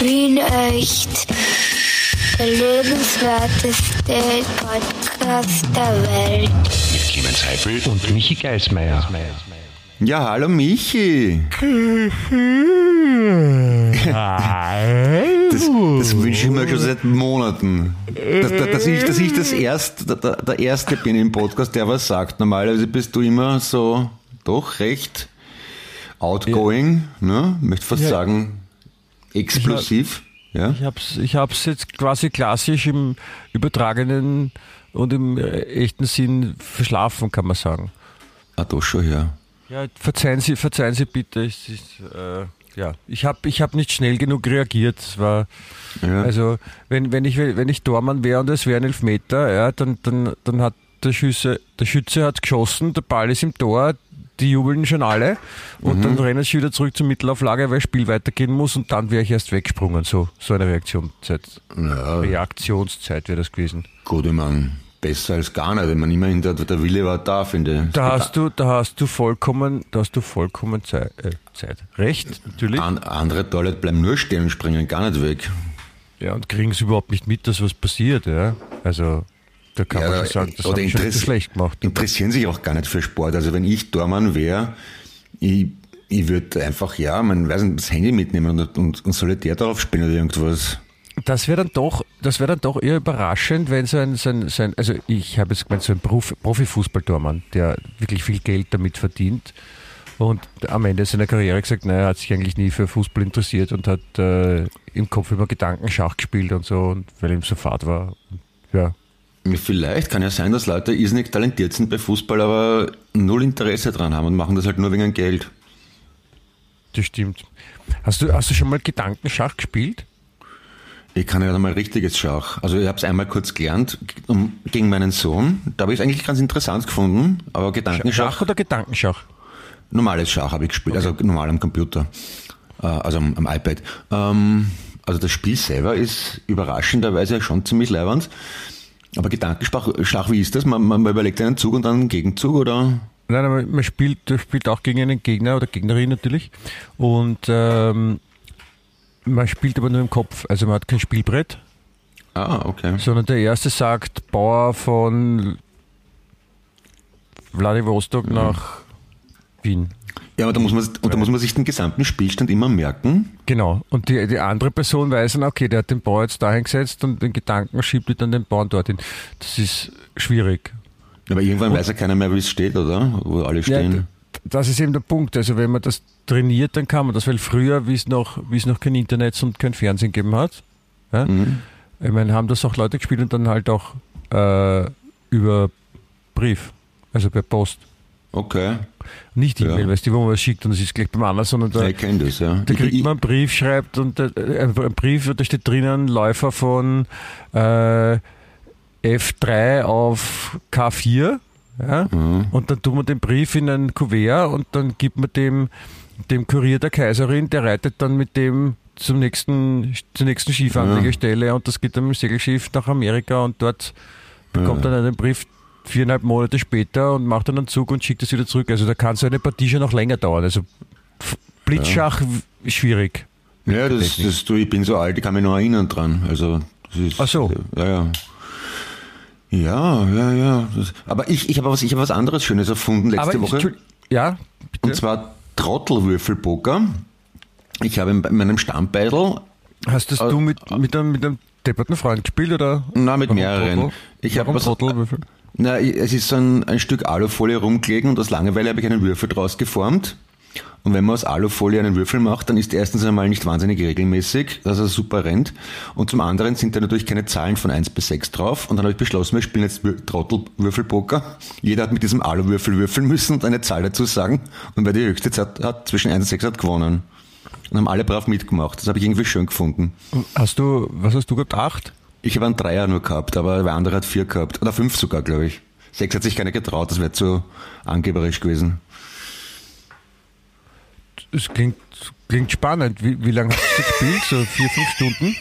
Wien echt. Der lebenswerteste Podcast der Welt. Mit Clemens Heifel und Michi Geismeier. Ja, hallo Michi. Das, das wünsche ich mir schon seit Monaten. Dass, dass, ich, dass ich das erst, der, der Erste bin im Podcast, der was sagt. Normalerweise bist du immer so doch recht outgoing, ne? möchte fast Ja. sagen explosiv. Ja? Ich hab's, ich hab's jetzt quasi klassisch im übertragenen und im äh, echten Sinn verschlafen, kann man sagen. Ah, doch schon, ja. Ja, verzeihen Sie, verzeihen Sie bitte. Es ist, äh, ja, ich habe ich hab nicht schnell genug reagiert. Es war, ja. also, wenn, wenn ich, wenn ich Tormann wäre und es wäre ein Elfmeter, ja, dann, dann, dann hat der Schütze, der Schütze hat geschossen, der Ball ist im Tor, die jubeln schon alle und dann rennen sie wieder zurück zur Mittelauflage, weil das Spiel weitergehen muss und dann wäre ich erst weggesprungen. So, so eine Reaktionszeit. ja, Reaktionszeit wäre das gewesen. gut, ich meine, besser als gar nicht. Ich meine, immerhin, der, der Wille war da, finde ich. Da hast du, da hast du vollkommen, da hast du vollkommen Zeit, äh, Zeit. Recht, natürlich. An, andere Toilette bleiben nur stehen und springen gar nicht weg. Ja, und kriegen es überhaupt nicht mit, dass was passiert, ja. Also, da kann man schon sagen, das oder schon interess- zu schlecht gemacht. Interessieren sich auch gar nicht für Sport. Also wenn ich Tormann wäre, ich, ich würde einfach, ja, man weiß nicht, das Handy mitnehmen und, und, und solitär darauf spielen oder irgendwas. Das wäre dann doch, das wäre dann doch eher überraschend, wenn so ein, so ein, so ein also ich habe jetzt gemeint, so ein Profi, Profifußballtormann, der wirklich viel Geld damit verdient und am Ende seiner Karriere gesagt, naja, er hat sich eigentlich nie für Fußball interessiert und hat äh, im Kopf immer Gedankenschach gespielt und so, und weil ihm so fad war. Ja, Vielleicht kann ja sein, dass Leute irrsinnig talentiert sind bei Fußball, aber null Interesse dran haben und machen das halt nur wegen Geld. das stimmt. Hast du, hast du schon mal Gedankenschach gespielt? Ich kann ja mal richtiges Schach. Also ich habe es einmal kurz gelernt um, gegen meinen Sohn. Da habe ich es eigentlich ganz interessant gefunden. Aber Gedankenschach, Schach oder Gedankenschach? normales Schach habe ich gespielt, also normal am Computer, äh, also am, am iPad. Ähm, also das Spiel selber ist überraschenderweise schon ziemlich leibernd. Aber Gedankenschach, Schach, wie ist das? Man, man überlegt einen Zug und dann einen Gegenzug oder? Nein, aber man spielt, spielt auch gegen einen Gegner oder Gegnerin natürlich. Und ähm, man spielt aber nur im Kopf. Also man hat kein Spielbrett, Ah, okay. sondern der erste sagt Bauer von Vladivostok nach Wien. Ja, aber da muss man, und da muss man sich den gesamten Spielstand immer merken. Genau. Und die, die andere Person weiß dann, okay, der hat den Bauer jetzt dahin gesetzt und den Gedanken schiebt er dann den Bauern dorthin. Das ist schwierig. Aber irgendwann weiß ja keiner mehr, wie es steht, oder? Wo alle Ja, stehen. d- das ist eben der Punkt. Also wenn man das trainiert, dann kann man das, weil früher, wie es noch, wie es noch kein Internet und kein Fernsehen gegeben hat, ja, Mhm. ich meine, haben das auch Leute gespielt und dann halt auch äh, über Brief, also per Post. Okay. Nicht Ja. E-Mail, weißt du, wo man was schickt und es ist gleich beim anderen, sondern da, Ja, ich das, ja. da kriegt Ich- man einen Brief, schreibt und äh, ein Brief, da steht drinnen Läufer von äh, F3 auf K4. Ja? Mhm. Und dann tut man den Brief in ein Kuvert und dann gibt man dem, dem Kurier der Kaiserin, der reitet dann mit dem zum nächsten, zur nächsten Skifahranlegestelle und das geht dann mit dem Segelschiff nach Amerika und dort bekommt Ja. dann einen Brief viereinhalb Monate später und macht dann einen Zug und schickt es wieder zurück. Also da kann so eine Partie schon noch länger dauern. Also Blitzschach w- schwierig. Ja, das, das, du, ich bin so alt, ich kann mich noch erinnern dran. Also, ist, Ach so. Ja, ja. Ja, ja, ja. Aber ich, ich habe was, ich habe was anderes Schönes erfunden letzte Aber Woche. Ja, Und bitte. zwar Trottelwürfelpoker. Ich habe in meinem Stammbeidel, Hast das äh, du mit, mit, einem, mit einem depperten Freund gespielt oder? na, mit mehreren. Trottel? Ich habe was, Trottelwürfel? Na, es ist so ein, ein Stück Alufolie rumgelegen und aus Langeweile habe ich einen Würfel draus geformt. Und wenn man aus Alufolie einen Würfel macht, dann ist er erstens einmal nicht wahnsinnig regelmäßig, dass er super rennt. Und zum anderen sind da natürlich keine Zahlen von 1 bis 6 drauf. Und dann habe ich beschlossen, wir spielen jetzt Wür- Trottelwürfelpoker. Jeder hat mit diesem Aluwürfel würfeln müssen und eine Zahl dazu sagen. Und wer die höchste Zeit hat, zwischen 1 und 6 hat gewonnen. Und haben alle brav mitgemacht. Das habe ich irgendwie schön gefunden. Hast du, was hast du gehabt? Acht? Ich habe einen Dreier nur gehabt, aber der andere hat vier gehabt. Oder fünf sogar, glaube ich. Sechs hat sich keiner getraut, das wäre zu angeberisch gewesen. Es klingt, klingt spannend. Wie, wie lange hast du gespielt? So vier, fünf Stunden?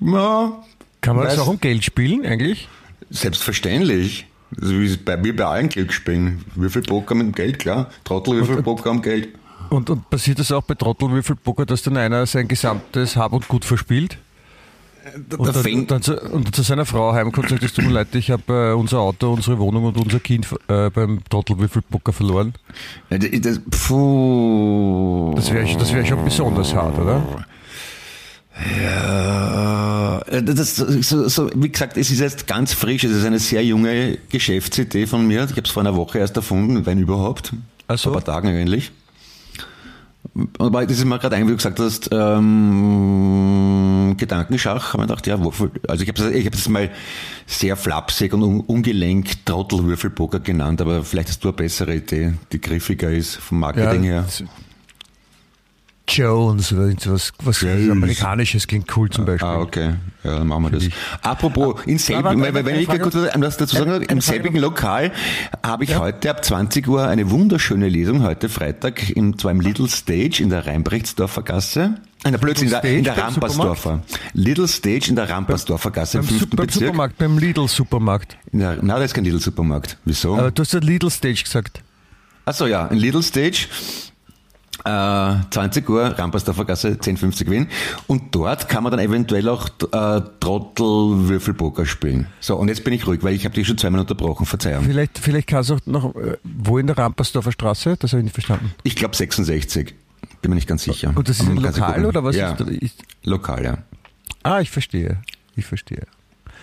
Ja, Kann man das auch um Geld spielen eigentlich? selbstverständlich. Also wie bei mir bei allen Glücksspielen. Würfelpoker mit dem Geld, klar. Trottelwürfelpoker um Geld. Und, und passiert das auch bei Trottelwürfelpoker, dass dann einer sein gesamtes Hab und Gut verspielt? Und Der dann, dann zu, und zu seiner Frau heimkommt und sagt, es tut mir leid, ich habe äh, unser Auto, unsere Wohnung und unser Kind äh, beim Trottelwürfelpoker verloren. Ja, das, das, puh. Das wäre das wär schon besonders hart, oder? Ja, äh, das, so, so, wie gesagt, es ist jetzt ganz frisch, es ist eine sehr junge Geschäftsidee von mir. Ich habe es vor einer Woche erst erfunden, wenn überhaupt. Ach so. Vor ein paar Tagen eigentlich. Aber das ist mir gerade irgendwie gesagt hast, ähm, Gedankenschach, habe ich gedacht, ja, Würfel, also ich habe ich hab das mal sehr flapsig und un, ungelenk Trottelwürfelpoker genannt, aber vielleicht hast du eine bessere Idee, die griffiger ist vom Marketing her. Jones oder irgendwas, was Jones. Amerikanisches klingt cool zum Beispiel. Ah, okay. Ja, dann machen wir das. Apropos, in Aber selbigen, warte, wenn, wenn ich Frage kurz was dazu sagen darf, im selbigen Lokal habe ich heute ab 20 Uhr eine wunderschöne Lesung, heute Freitag, im, zwar im Little Stage in der Rheinbrechtsdorfer Gasse. In der Blödsinn, in der, in der Stage Rampersdorfer. Little Stage in der Rampersdorfer Gasse im Beim, Su fünften beim Bezirk. Supermarkt, beim Lidl-Supermarkt. In der, na, das ist kein Little Supermarkt. Wieso? Aber du hast ja Lidl Stage gesagt. Achso, ja, in Little Stage, äh, 20 Uhr, Rampersdorfer Gasse, 1050 Wien. Und dort kann man dann eventuell auch äh, Trottel-Würfelpoker spielen. So, und jetzt bin ich ruhig, weil ich habe dich schon zweimal unterbrochen, Verzeihung. Vielleicht, vielleicht kannst du auch noch, äh, wo in der Rampersdorfer Straße? Das habe ich nicht verstanden. Ich glaube 66, bin mir nicht ganz sicher. Und das ist ein Lokal oder was? Ja, Ist, ist, lokal, ja. ah, ich verstehe. Ich verstehe.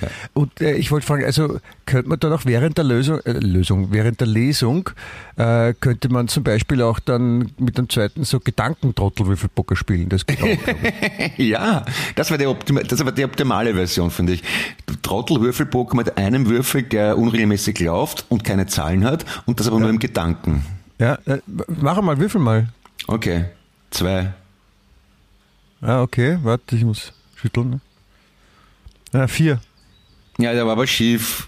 Ja. Und äh, ich wollte fragen, also könnte man dann auch während der Lösung, äh, Lösung während der Lesung, äh, könnte man zum Beispiel auch dann mit dem zweiten so Gedankentrottelwürfelpoker spielen? Das geht auch. Ja, das wäre die, optima das wär die optimale Version, finde ich. Trottelwürfelpoker mit einem Würfel, der unregelmäßig läuft und keine Zahlen hat und das aber nur im Gedanken. ja, äh, mach mal, würfel mal. Okay, zwei. Ah, okay, warte, ich muss schütteln. Ne? Ah, vier. Ja, der war aber schief.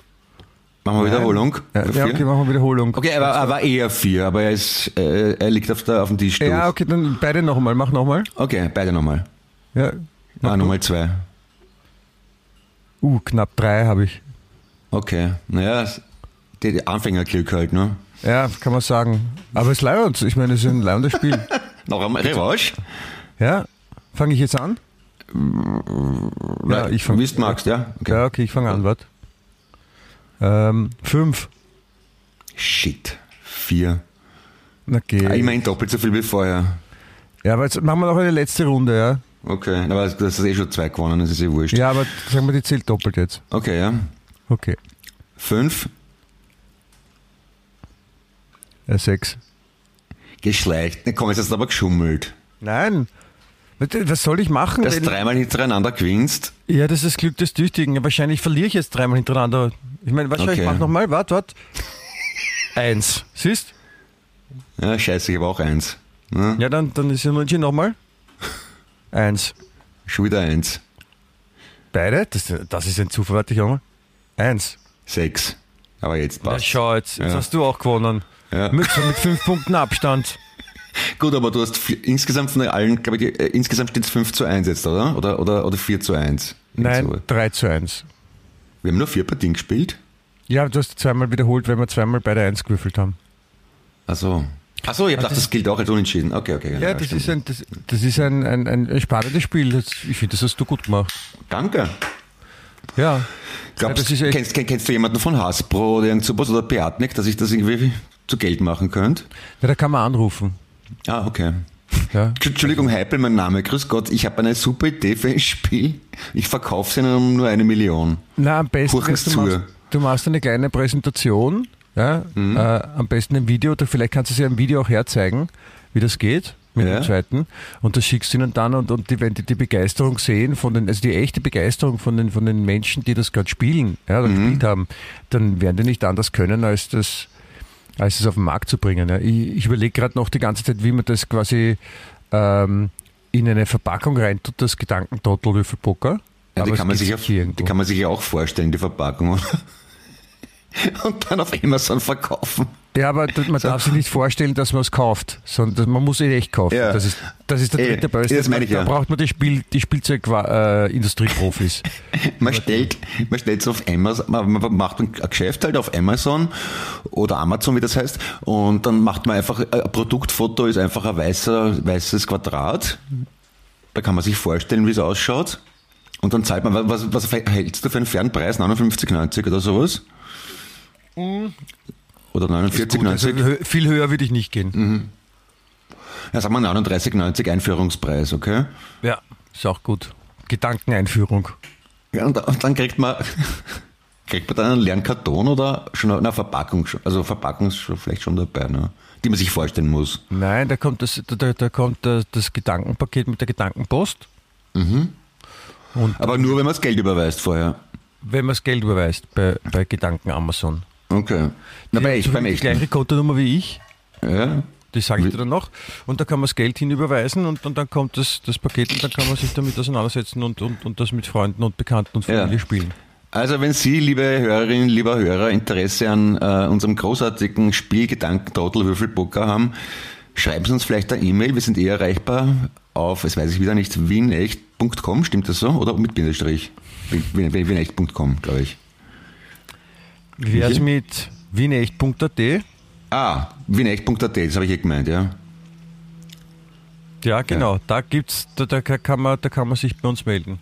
Machen wir Nein. Wiederholung? Ja, okay, machen wir Wiederholung. Okay, er war, er war eher vier, aber er, ist, äh, er liegt auf, der, auf dem Tisch. Ja, okay, dann beide nochmal, mach nochmal. Okay, beide nochmal. Ja. Ah, nochmal zwei. Uh, knapp drei habe ich. Okay, naja, die Anfängerglück halt, ne? Ja, kann man sagen. Aber es leiert uns. Ich meine, es ist ein leierndes Spiel. Noch einmal Revanche? Ja, fange ich jetzt an? Ja, ich fange. Wie du magst, ja? Okay. Ja, okay, ich fange an, warte. Ähm, fünf. Shit, vier. Okay. Ah, immerhin doppelt so viel wie vorher. Ja, aber jetzt machen wir noch eine letzte Runde, ja? Okay, aber du hast eh schon zwei gewonnen, das ist eh wurscht. Ja, aber sagen wir, die zählt doppelt jetzt. Okay, ja. Okay. Fünf, Ja, sechs. geschleicht. Na komm, jetzt hast du aber geschummelt. Nein. Was soll ich machen? Dass du dreimal hintereinander gewinnst. Ja, das ist das Glück des Tüchtigen. Ja, Wahrscheinlich verliere ich jetzt dreimal hintereinander. Ich meine, was Okay. ich mach nochmal? Warte, warte. Eins. Siehst? Ja, scheiße, ich habe auch eins. Ne? Ja, dann, dann ist ja nur nochmal. Eins. Schon wieder eins. Beide? Das, das ist ein Zufall. Warte ich auch mal. Eins. Sechs. Aber jetzt Ja, passt. schau, jetzt, jetzt Ja. hast du auch gewonnen. Ja. Mit, mit fünf Punkten Abstand. Gut, aber du hast insgesamt von allen, glaube ich, äh, insgesamt steht es 5 zu 1 jetzt, oder? Oder, oder, oder 4 zu 1? Nein, So. 3 zu 1. Wir haben nur vier Partien gespielt. Ja, du hast zweimal wiederholt, weil wir zweimal beide eins gewürfelt haben. Achso. Achso, ich habe gedacht, das gilt auch als unentschieden. Okay, okay. Ja, das stimmt. ist ein, das, das ist ein, ein, ein spannendes Spiel. Das, ich finde, das hast du gut gemacht. Danke. Ja. Glaubst, Ja, das kennst, kennst du jemanden von Hasbro oder irgend sowas oder Beatnik, dass ich das irgendwie zu Geld machen könnte? ja, da kann man anrufen. Ah, okay. Ja. Entschuldigung, Heipel, mein Name. Grüß Gott, ich habe eine super Idee für ein Spiel. Ich verkaufe es Ihnen um nur eine Million. Na, am besten ist, du, machst, du machst eine kleine Präsentation, ja, Mhm. äh, am besten ein Video, oder vielleicht kannst du sie im Video auch herzeigen, wie das geht mit Ja. dem zweiten. Und das schickst du ihnen dann und, und die, wenn die die Begeisterung sehen, von den, also die echte Begeisterung von den, von den Menschen, die das gerade spielen, ja, oder Mhm. gespielt haben, dann werden die nicht anders können, als das als es auf den Markt zu bringen. Ja. Ich, ich überlege gerade noch die ganze Zeit, wie man das quasi ähm, in eine Verpackung reintut, das Gedankentrottelwürfelpoker. Ja, die, kann man sich irgendwo. die kann man sich ja auch vorstellen, die Verpackung. oder? Und dann auf Amazon verkaufen. Ja, aber man darf sich nicht vorstellen, dass man es kauft, sondern man muss es echt kaufen. Ja. Das, ist, das ist der dritte Böse. das meine ich da ja. braucht man die, Spiel, die Spielzeugindustrieprofis. Man stellt, man stellt es auf Amazon, man man macht ein Geschäft halt auf Amazon oder Amazon, wie das heißt, und dann macht man einfach, ein Produktfoto ist einfach ein weißer, weißes Quadrat. Da kann man sich vorstellen, wie es ausschaut. Und dann zahlt man, was, was hältst du für einen fairen Preis? 59,90 oder sowas? Oder 49,90? Gut, also viel höher würde ich nicht gehen. Mhm. Ja, sagen wir 39,90 Einführungspreis, okay? Ja, ist auch gut. Gedankeneinführung. Ja, und, und dann kriegt man, kriegt man dann einen leeren Karton oder schon eine Verpackung, also Verpackung ist vielleicht schon dabei, ne? die man sich vorstellen muss. Nein, da kommt das, da, da kommt das, Gedankenpaket mit der Gedankenpost. Und Aber nur, wenn man das Geld überweist vorher. wenn man das Geld überweist bei, bei Gedanken Amazon. Okay. Na, bei echt, So beim die gleiche Kontonummer wie ich. Ja. Die sage ich dir dann noch. Und da kann man das Geld hinüberweisen und, und dann kommt das, das Paket und dann kann man sich damit auseinandersetzen und, und, und das mit Freunden und Bekannten und Familie Ja. spielen. Also wenn Sie, liebe Hörerinnen, lieber Hörer, Interesse an äh, unserem großartigen Spielgedanken Total Würfelpoker haben, schreiben Sie uns vielleicht eine E-Mail. Wir sind eh erreichbar auf, es weiß ich wieder nicht, wienecht.com, stimmt das so? Oder mit Bindestrich? Wien- wien- Wienecht.com, glaube ich. Wie Welche? mit wienecht.at? Ah, wienecht.at, das habe ich eh gemeint, ja. Ja, genau. Da gibt's, da, da kann man, da kann man sich bei uns melden.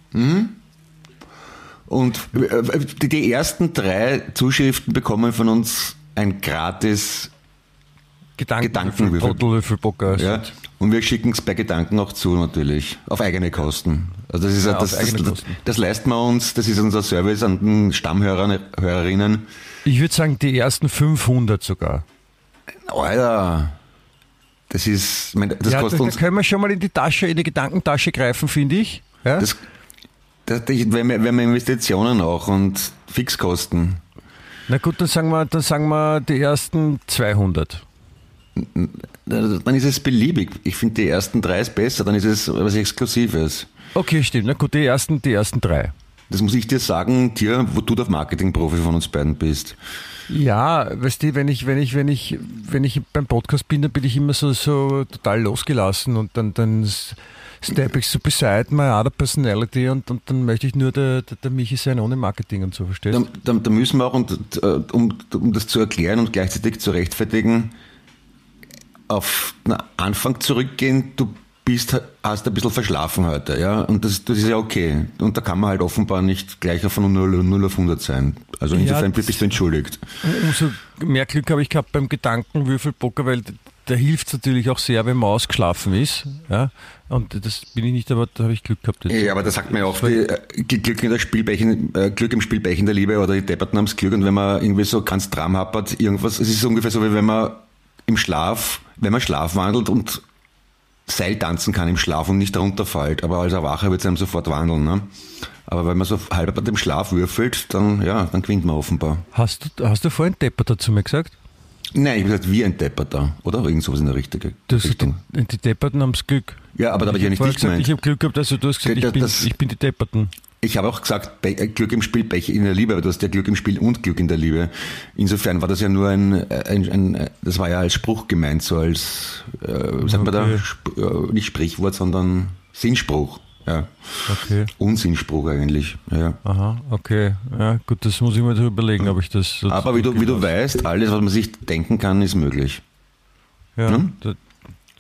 Und äh, die ersten drei Zuschriften bekommen von uns ein gratis, Gedanken, Gedankenwürfel. Totalwürfelpoker. ja. Und wir schicken es bei Gedanken auch zu natürlich, auf eigene Kosten. Also das ist Ja, das, das, Kosten. das leisten wir uns, das ist unser Service an den Stammhörern, Hörerinnen. Ich würde sagen, die ersten 500 sogar. Alter, das ist, ich meine, das ja, da, kostet da uns, können wir schon mal in die Tasche, in die Gedankentasche greifen, finde ich. Ja? das, das, das, wir, wir haben Investitionen auch und Fixkosten. Na gut, dann sagen wir, dann sagen wir die ersten 200. Dann ist es beliebig. Ich finde, die ersten drei ist besser, dann ist es was Exklusives. Okay, stimmt. Na gut, die ersten, die ersten drei. Das muss ich dir sagen, dir, wo du der Marketingprofi von uns beiden bist. Ja, weißt du, wenn ich, wenn ich, wenn ich, wenn ich beim Podcast bin, dann bin ich immer so, so total losgelassen und dann, dann step ich so beside my other personality und, und dann möchte ich nur der, der, der Michi sein ohne Marketing und so, verstehst Da, du? da, da müssen wir auch, und, äh, um, um das zu erklären und gleichzeitig zu rechtfertigen, auf den Anfang zurückgehen, du bist, hast ein bisschen verschlafen heute, ja, und das, das ist ja okay. Und da kann man halt offenbar nicht gleich von 0, 0 auf 100 sein. Also insofern das- bist du entschuldigt. Umso mehr Glück habe ich gehabt beim Gedankenwürfelpoker, weil da hilft es natürlich auch sehr, wenn man ausgeschlafen ist. Ja? Und das bin ich nicht, aber da habe ich Glück gehabt. jetzt. Ja, aber das sagt man ja oft, äh, Glück, in der Spielbächen, äh, Glück im Spielbächen der Liebe oder die Depperten haben's Glück und wenn man irgendwie so ganz Dram happert, irgendwas, es ist ungefähr so, wie wenn man im Schlaf, wenn man schlafwandelt und Seil tanzen kann im Schlaf und nicht runterfällt, aber als Erwacher wird es einem sofort wandeln. Ne? Aber wenn man so halb bei dem Schlaf würfelt, dann, ja, dann gewinnt man offenbar. Hast, du, hast du vorhin Depper dazu mir gesagt? Nein, ich habe gesagt, wie ein Depperter, oder? Irgend sowas in der richtige Du hast Richtung. die, die Depperten haben das Glück. Ja, aber da habe ich ja nicht dich gesagt, gemeint. Ich habe Glück gehabt, also du hast gesagt, Das- ich bin, das- ich bin die Depperten. Ich habe auch gesagt, äh, Glück im Spiel, Pech in der Liebe, aber du hast ja Glück im Spiel und Glück in der Liebe. Insofern war das ja nur ein, ein, ein das war ja als Spruch gemeint, so als, äh, sagt man da, Okay. Sp äh, nicht Sprichwort, sondern Sinnspruch. Ja. Okay. Unsinnspruch eigentlich. Ja. Aha, okay. Ja, gut, das muss ich mir überlegen, ob ich das. so Aber wie du, wie du weißt, alles, was man sich denken kann, ist möglich. Ja, Hm? da-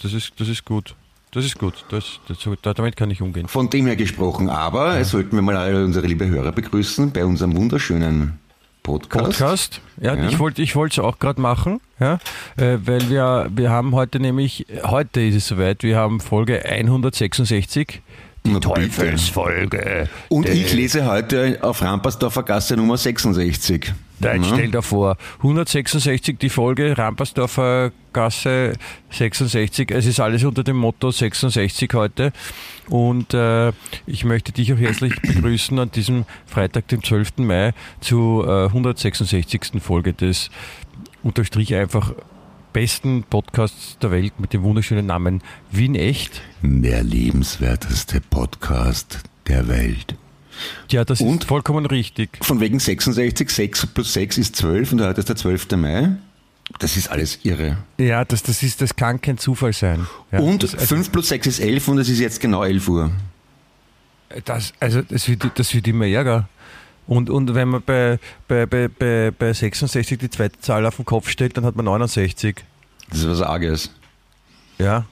das, ist, das ist gut. Das ist gut. Das, das, da- damit kann ich umgehen. Von dem her gesprochen, aber es sollten wir mal alle unsere liebe Hörer begrüßen bei unserem wunderschönen Podcast. Podcast. Ja, Ja. ich wollte ich wollte es auch gerade machen, ja, äh, weil wir wir haben heute nämlich heute ist es soweit, wir haben Folge 166 die. Teufelsfolge. Und ich lese heute auf Rampersdorfer Gasse Nummer 66. Nein, Ja. stell dir vor, 166 die Folge, Rampersdorfer Gasse 66. Es ist alles unter dem Motto 66 heute. Und äh, ich möchte dich auch herzlich begrüßen an diesem Freitag, dem 12. Mai, zu äh, 166. Folge des unterstrich einfach besten Podcasts der Welt mit dem wunderschönen Namen Wien Echt. Der lebenswerteste Podcast der Welt. Ja, das Und? ist vollkommen richtig. Von wegen 66, 6 plus 6 ist 12 und heute ist der 12. Mai. Das ist alles irre. Ja, das, das, ist, das kann kein Zufall sein. Ja, und das, 5 plus 6 ist 11 und es ist jetzt genau 11 Uhr. Das, also das wird, das wird immer ärger. Und, und wenn man bei, bei, bei, bei, bei 66 die zweite Zahl auf den Kopf stellt, dann hat man 69. Das ist was Arges. Ja.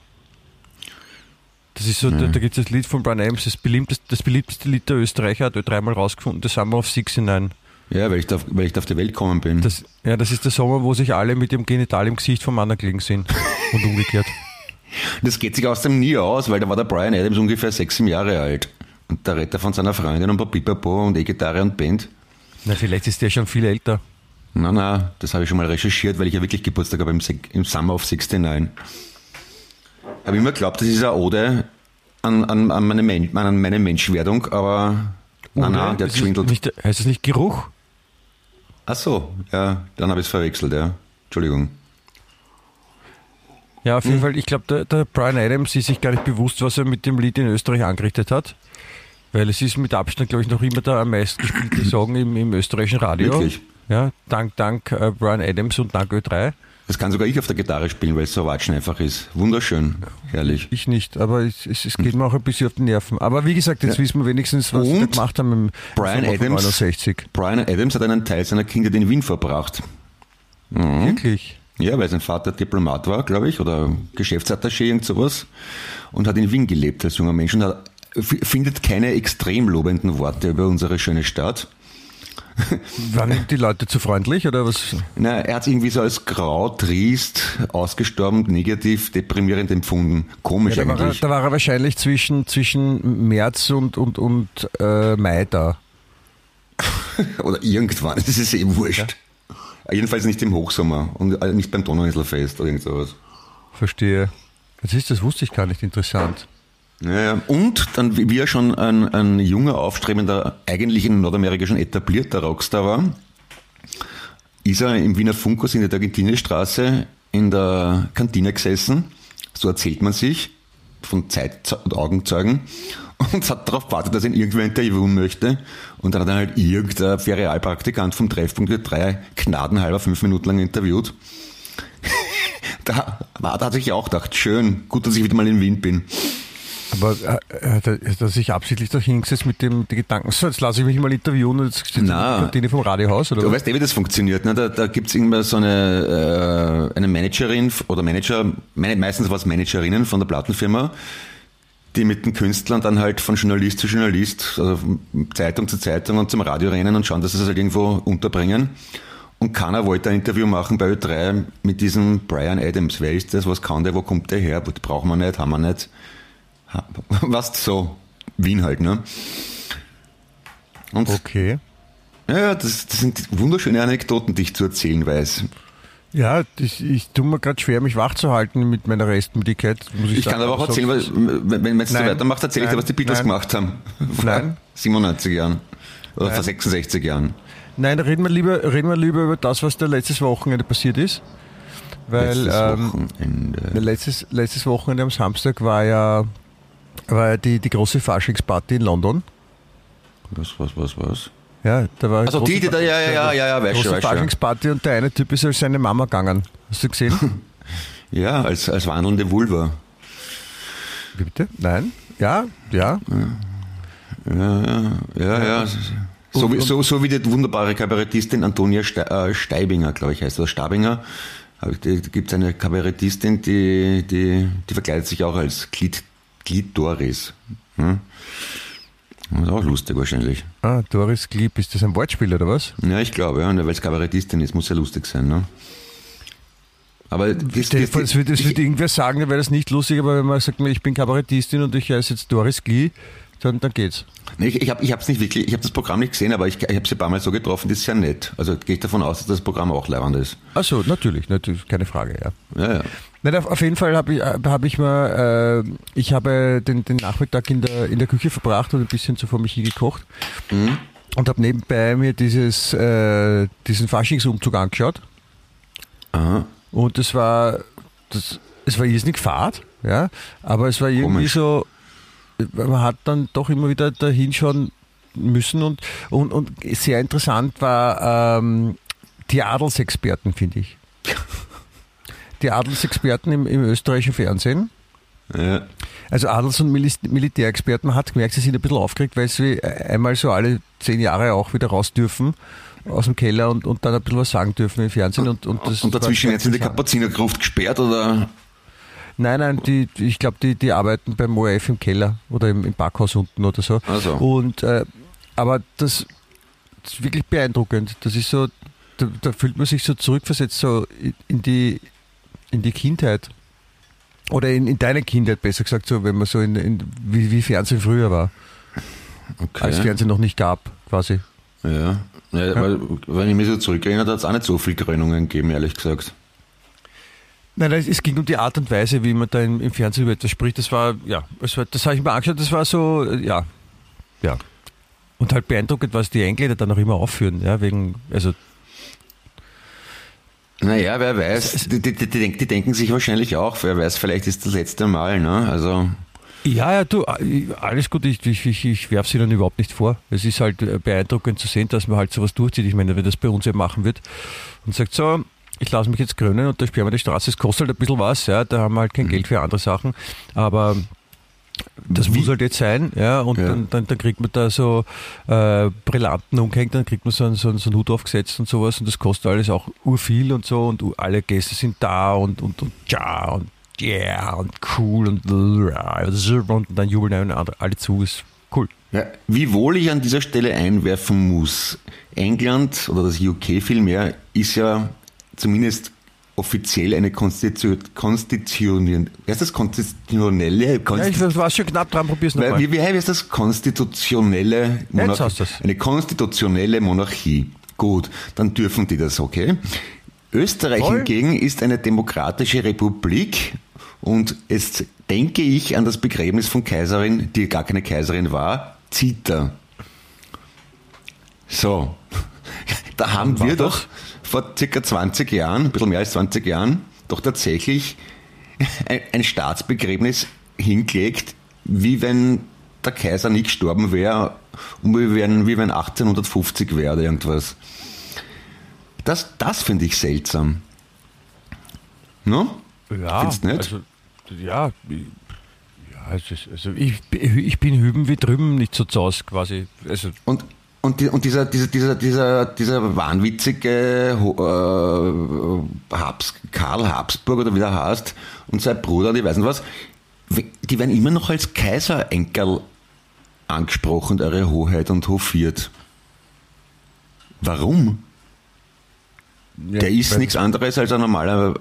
Das ist so, ja. da, da gibt es das Lied von Brian Adams, das beliebteste, das beliebteste Lied der Österreicher, hat er dreimal rausgefunden, das Summer of 69. Ja, weil ich, da, weil ich da auf die Welt gekommen bin. Das, ja, das ist der Sommer, wo sich alle mit dem Genital im Gesicht vom Mann gelegen sind. Und umgekehrt. Das geht sich aus dem nie aus, weil da war der Brian Adams ungefähr sechs Jahre alt. Und der Retter von seiner Freundin und Papipapo und E-Gitarre und Band. Na, vielleicht ist der schon viel älter. Na, na, das habe ich schon mal recherchiert, weil ich ja wirklich Geburtstag habe im, im Summer of 69. Habe immer geglaubt, das ist eine Ode an, an, an, meine, Men an meine Menschwerdung, aber na, na, der schwindelt. Nicht, heißt das nicht Geruch? Ach so, ja, dann habe ich es verwechselt, ja. Entschuldigung. Ja, auf jeden hm. Fall, ich glaube, der, der, Brian Adams ist sich gar nicht bewusst, was er mit dem Lied in Österreich angerichtet hat. Weil es ist mit Abstand, glaube ich, noch immer der am meisten gespielte Song im, im österreichischen Radio. Wirklich? Ja, dank, dank uh, Brian Adams und dank Ö3. Das kann sogar ich auf der Gitarre spielen, weil es so watschen einfach ist. Wunderschön, herrlich. Ich nicht, aber es, es, es geht mir auch ein bisschen auf die Nerven. Aber wie gesagt, jetzt ja. wissen wir wenigstens, was wir gemacht haben im Brian Adams, 69. Brian Adams hat einen Teil seiner Kindheit in Wien verbracht. Mhm. Wirklich? Ja, weil sein Vater Diplomat war, glaube ich, oder Geschäftsattaché, irgend sowas. Und hat in Wien gelebt als junger Mensch und hat, findet keine extrem lobenden Worte über unsere schöne Stadt. Waren die Leute zu freundlich oder was? Na, er hat es irgendwie so als grau, triest, ausgestorben, negativ, deprimierend empfunden. Komisch ja, da eigentlich. War er, da war er wahrscheinlich zwischen, zwischen März und, und, und äh, Mai da. oder irgendwann, das ist eben wurscht. Ja. Jedenfalls nicht im Hochsommer und äh, nicht beim Donauinselfest oder irgend sowas. Verstehe. Was ist das? Wusste ich gar nicht. Interessant. Ja, und dann, wie er schon ein, ein junger, aufstrebender, eigentlich in Nordamerika schon etablierter Rockstar war, ist er im Wiener Funkus in der Argentinierstraße in der Kantine gesessen, so erzählt man sich, von Zeit- und Augenzeugen, und hat darauf gewartet, dass ihn irgendwer interviewen möchte. Und dann hat er halt irgendein Ferialpraktikant vom Treffpunkt drei gnadenhalber fünf Minuten lang interviewt. da, da hat sich auch gedacht, schön, gut, dass ich wieder mal in Wien bin. Aber äh, hat er, hat er sich absichtlich da hingesetzt mit dem Gedanken, so jetzt lasse ich mich mal interviewen und jetzt steht die vom Radiohaus? Oder du was? weißt eh, wie das funktioniert. Ne? Da, da gibt es immer so eine, äh, eine Managerin oder Manager, meistens war es Managerinnen von der Plattenfirma, die mit den Künstlern dann halt von Journalist zu Journalist, also Zeitung zu Zeitung und zum Radio rennen und schauen, dass sie es halt irgendwo unterbringen. Und keiner wollte ein Interview machen bei Ö3 mit diesem Brian Adams. Wer ist das? Was kann der? Wo kommt der her? Brauchen wir nicht? Haben wir nicht? Was so Wien halt, ne? Und okay. Ja, das, das, sind wunderschöne Anekdoten, die ich zu erzählen weiß. Ja, ich, ich tue mir gerade schwer, mich wach zu halten mit meiner Restmüdigkeit. Muss ich, ich kann aber auch erzählen, was, wenn, wenn es so weitermacht, erzähle ich dir, was die Beatles nein, gemacht haben. Vor nein. 97 Jahren. Oder nein. vor 66 Jahren. Nein, reden wir, lieber, reden wir lieber über das, was da letztes Wochenende passiert ist. Weil letztes ähm, Wochenende. Letztes, letztes Wochenende am Samstag war ja war die, die große Faschingsparty in London. Was, was, was, was? Ja, da war Also die, die da, ja, ja, ja, ja, ja, weißt große Faschingsparty und der eine Typ ist als seine Mama gegangen. Hast du gesehen? ja, als, als wandelnde Vulva. Wie bitte? Nein? Ja, ja. Ja, ja, ja, ja. So, wie, so, so wie die wunderbare Kabarettistin Antonia äh, Steibinger, glaube ich, heißt oder Stabinger. Da gibt es eine Kabarettistin, die, die, die verkleidet sich auch als Glied Glitoris. Hm? Das ist auch lustig wahrscheinlich. Ah, Doris Glib, ist das ein Wortspiel oder was? Ja, ich glaube, ja, weil es Kabarettistin ist, muss ja lustig sein. Ne? Aber das, das, das, wird, das wird irgendwer sagen, dann wäre das nicht lustig, aber wenn man sagt, ich bin Kabarettistin und ich heiße jetzt Doris Glee, dann, dann geht's. Nee, ich ich habe es nicht wirklich, ich habe das Programm nicht gesehen, aber ich, ich habe sie ein paar Mal so getroffen, das ist sehr nett. Also gehe ich davon aus, dass das Programm auch leibend ist. Ach so, natürlich, natürlich, keine Frage, ja. Ja, ja. Nein, auf jeden Fall habe ich, hab ich mal, äh, ich habe den, den Nachmittag in der, in der Küche verbracht und ein bisschen so vor mich hingekocht mhm. und habe nebenbei mir dieses, äh, diesen Faschingsumzug angeschaut. Aha. Und das war, das, es war irrsinnig fad, ja, aber es war irgendwie Komisch. so, man hat dann doch immer wieder da hinschauen müssen und, und, und sehr interessant war ähm, die Adelsexperten, finde ich. die Adelsexperten im, im österreichischen Fernsehen. Ja. Also Adels- und Milis- Militärexperten, man hat gemerkt, sie sind ein bisschen aufgeregt, weil sie einmal so alle zehn Jahre auch wieder raus dürfen aus dem Keller und, und dann ein bisschen was sagen dürfen im Fernsehen. Und, und, das Und dazwischen jetzt in die interessant. Kapuzinergruft gesperrt oder? Nein, nein, die, ich glaube, die, die arbeiten beim ORF im Keller oder im, im Backhaus unten oder so. Ach so. Und äh, aber das, das ist wirklich beeindruckend. Das ist so, da, da fühlt man sich so zurückversetzt so in die in die Kindheit. Oder in, in deine Kindheit, besser gesagt, so wenn man so in, in wie, wie Fernsehen früher war, Okay. als Fernsehen noch nicht gab, quasi. Ja. ja, Weil, wenn ich mich so zurückerinnere, hat es auch nicht so viele Krönungen gegeben, ehrlich gesagt. Nein, nein, es ging um die Art und Weise, wie man da im, im Fernsehen über etwas spricht. Das war, ja, das, war, das habe ich mir angeschaut, das war so, äh, ja, ja. Und halt beeindruckend, was die Engländer dann auch immer aufführen, ja, wegen, also, Naja, wer weiß, die, die, die, die, denk- die denken sich wahrscheinlich auch, wer weiß, vielleicht ist das letzte Mal, ne? Also, ja, ja, du, alles gut, ich, ich, ich, werfe sie dann überhaupt nicht vor. Es ist halt äh, beeindruckend zu sehen, dass man halt sowas durchzieht. Ich meine, wenn das bei uns ja machen wird und sagt so, ich lasse mich jetzt krönen und da sperren wir die Straße, es kostet halt ein bisschen was, ja, da haben wir halt kein Geld für andere Sachen, aber das muss halt jetzt sein, ja, und Ja. Dann, dann, dann kriegt man da so äh, Brillanten umgehängt, dann kriegt man so einen, so, einen, so einen Hut aufgesetzt und sowas und das kostet alles auch urviel und so und alle Gäste sind da und, und, und ja und yeah und cool und und dann jubeln andere- alle zu, ist cool. ja, wie wohl ich an dieser Stelle einwerfen muss, England oder das UK vielmehr ist ja zumindest offiziell eine Konstitu Konstitution, heißt das? Konstitutionelle, Ja, Konsti ich war schon knapp dran, probier's nochmal. wie, wie heißt das? Konstitutionelle Monarchie. hast du's. Eine konstitutionelle Monarchie. Gut, dann dürfen die das, okay? Österreich Voll. hingegen ist eine demokratische Republik und jetzt denke ich an das Begräbnis von Kaiserin, die gar keine Kaiserin war, Zita. So, da haben wir doch vor circa 20 Jahren, ein bisschen mehr als 20 Jahren, doch tatsächlich ein, ein Staatsbegräbnis hingelegt, wie wenn der Kaiser nicht gestorben wäre und wie wenn, wie wenn 1850 wäre oder irgendwas. Das, das finde ich seltsam. No? Ja, Findest nicht? also, ja, ja also ich, ich bin hüben wie drüben nicht so zaus quasi. Also, Und, und, die, und dieser, dieser, dieser, dieser, dieser wahnwitzige äh, Habs, Karl Habsburg oder wie der heißt und sein Bruder, die weiß nicht was, die werden immer noch als Kaiserenkel angesprochen, eure Hoheit und hofiert. Warum? ja, Der ist nichts anderes als ein normaler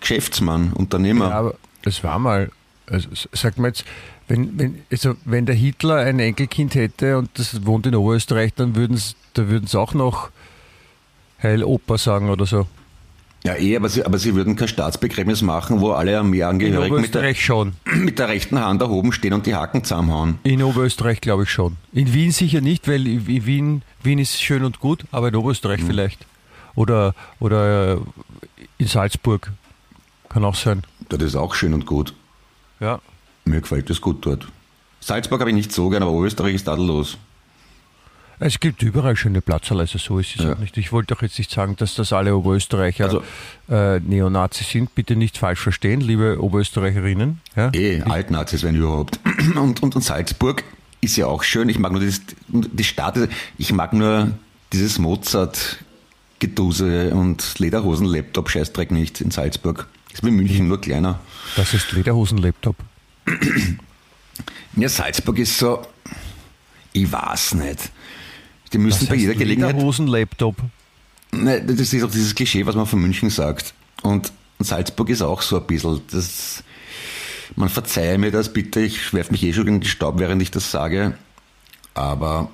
Geschäftsmann, Unternehmer. Ja, aber es war mal, also s- sag mal jetzt, wenn, wenn, also wenn der Hitler ein Enkelkind hätte und das wohnt in Oberösterreich, dann würden sie da würden's auch noch Heil Opa sagen oder so. Ja, eh, aber sie, aber sie würden kein Staatsbegräbnis machen, wo alle Armeeangehörigen mit der, Oberösterreich schon. mit der rechten Hand erhoben stehen und die Haken zusammenhauen. In Oberösterreich glaube ich schon. In Wien sicher nicht, weil in Wien, Wien ist schön und gut, aber in Oberösterreich Mhm. vielleicht. Oder, oder äh, in Salzburg. Kann auch sein. Das ist auch schön und gut. Ja. Mir gefällt das gut dort. Salzburg habe ich nicht so gern, aber Österreich ist tadellos. Es gibt überall schöne Platzerl, also so ist es Ja. auch nicht. Ich wollte doch jetzt nicht sagen, dass das alle Oberösterreicher Also- äh, Neonazis sind. Bitte nicht falsch verstehen, liebe Oberösterreicherinnen. Ja? Eh, Altnazis, wenn überhaupt. Und, und, und Salzburg ist ja auch schön. Ich mag nur das, die Stadt, ich mag nur dieses Mozart-Geduse und Lederhosen-Laptop-Scheißdreck nicht in Salzburg. Ist wie München, nur kleiner. Das ist Lederhosen-Laptop. Ja, Salzburg ist so, ich weiß nicht. Die müssen Das bei jeder Gelegenheit Lederhosen-Laptop. Ne, das ist auch dieses Klischee, was man von München sagt. Und Salzburg ist auch so ein bisschen, das, man verzeihe mir das bitte, ich werfe mich eh schon in den Staub, während ich das sage. Aber,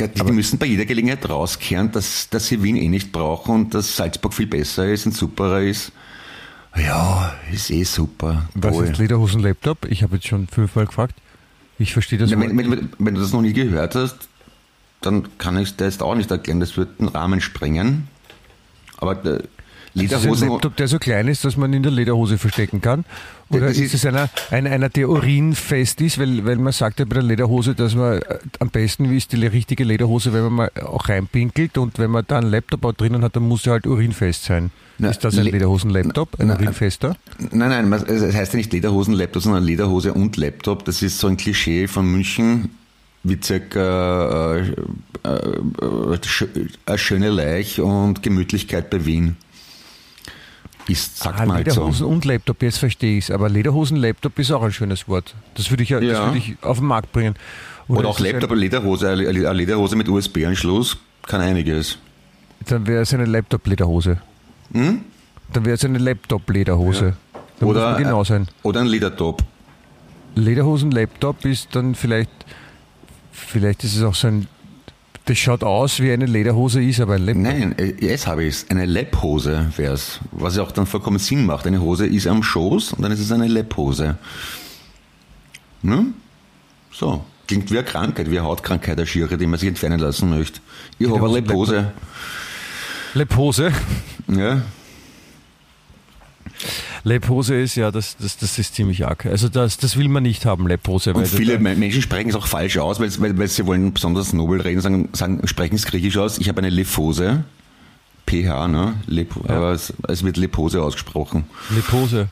die, die müssen bei jeder Gelegenheit rauskehren, dass, dass sie Wien eh nicht brauchen und dass Salzburg viel besser ist und superer ist. Ja, ist eh super. Was Toll. ist Lederhosen-Laptop? Ich habe jetzt schon fünfmal gefragt. Ich verstehe das wenn, wenn, wenn, du das noch nie gehört hast, dann kann ich jetzt auch nicht erklären. Das wird den Rahmen sprengen. Aber äh, Ist das ein Lederhosen. Laptop, der so klein ist, dass man ihn in der Lederhose verstecken kann? Oder Das ist es einer, einer, einer, der urinfest ist? Weil, weil man sagt ja bei der Lederhose, dass man äh, am besten wie ist die richtige Lederhose, wenn man mal auch reinpinkelt und wenn man da einen Laptop auch drinnen hat, dann muss er halt urinfest sein. Na, ist das ein Le- Lederhosen-Laptop? Ein Na, urinfester? Nein, nein, es heißt ja nicht Lederhosen-Laptop, sondern Lederhose und Laptop. Das ist so ein Klischee von München, wie circa äh, äh, äh, eine schöne Leich und Gemütlichkeit bei Wien. Ist, sagt Ah, man halt so. Lederhosen und Laptop, jetzt verstehe ich es. Aber Lederhosen-Laptop ist auch ein schönes Wort. Das würde ich, ja. Ja. würde ich auf den Markt bringen. Oder auch ist es Laptop, eine Lederhose, eine Lederhose mit USB-Anschluss, kann einiges. Ein, dann wäre es eine Laptop-Lederhose. Hm? Dann wäre es eine Laptop-Lederhose. Da Oder, genau sein. Oder ein Ledertop. Lederhosen-Laptop ist dann vielleicht, vielleicht ist es auch so ein, das schaut aus wie eine Lederhose, ist aber ein Laptop. Nein, äh, jetzt habe ich es. Eine Lapphose wäre es. Was ja auch dann vollkommen Sinn macht. Eine Hose ist am Schoß und dann ist es eine Lapphose. Ne? So. Klingt wie eine Krankheit, wie eine Hautkrankheit, eine Schiere, die man sich entfernen lassen möchte. Ich habe eine Lephose. Lephose. Ja. Lephose ist ja, das, das, das ist ziemlich arg. Also das, das will man nicht haben, Lephose. Und viele Menschen sprechen es auch falsch aus, weil, weil, weil sie wollen besonders nobel reden, sagen, sagen sprechen es griechisch aus. Ich habe eine Lephose. PH, ne? Lep Aber es, es wird Lepose ausgesprochen. Lepose.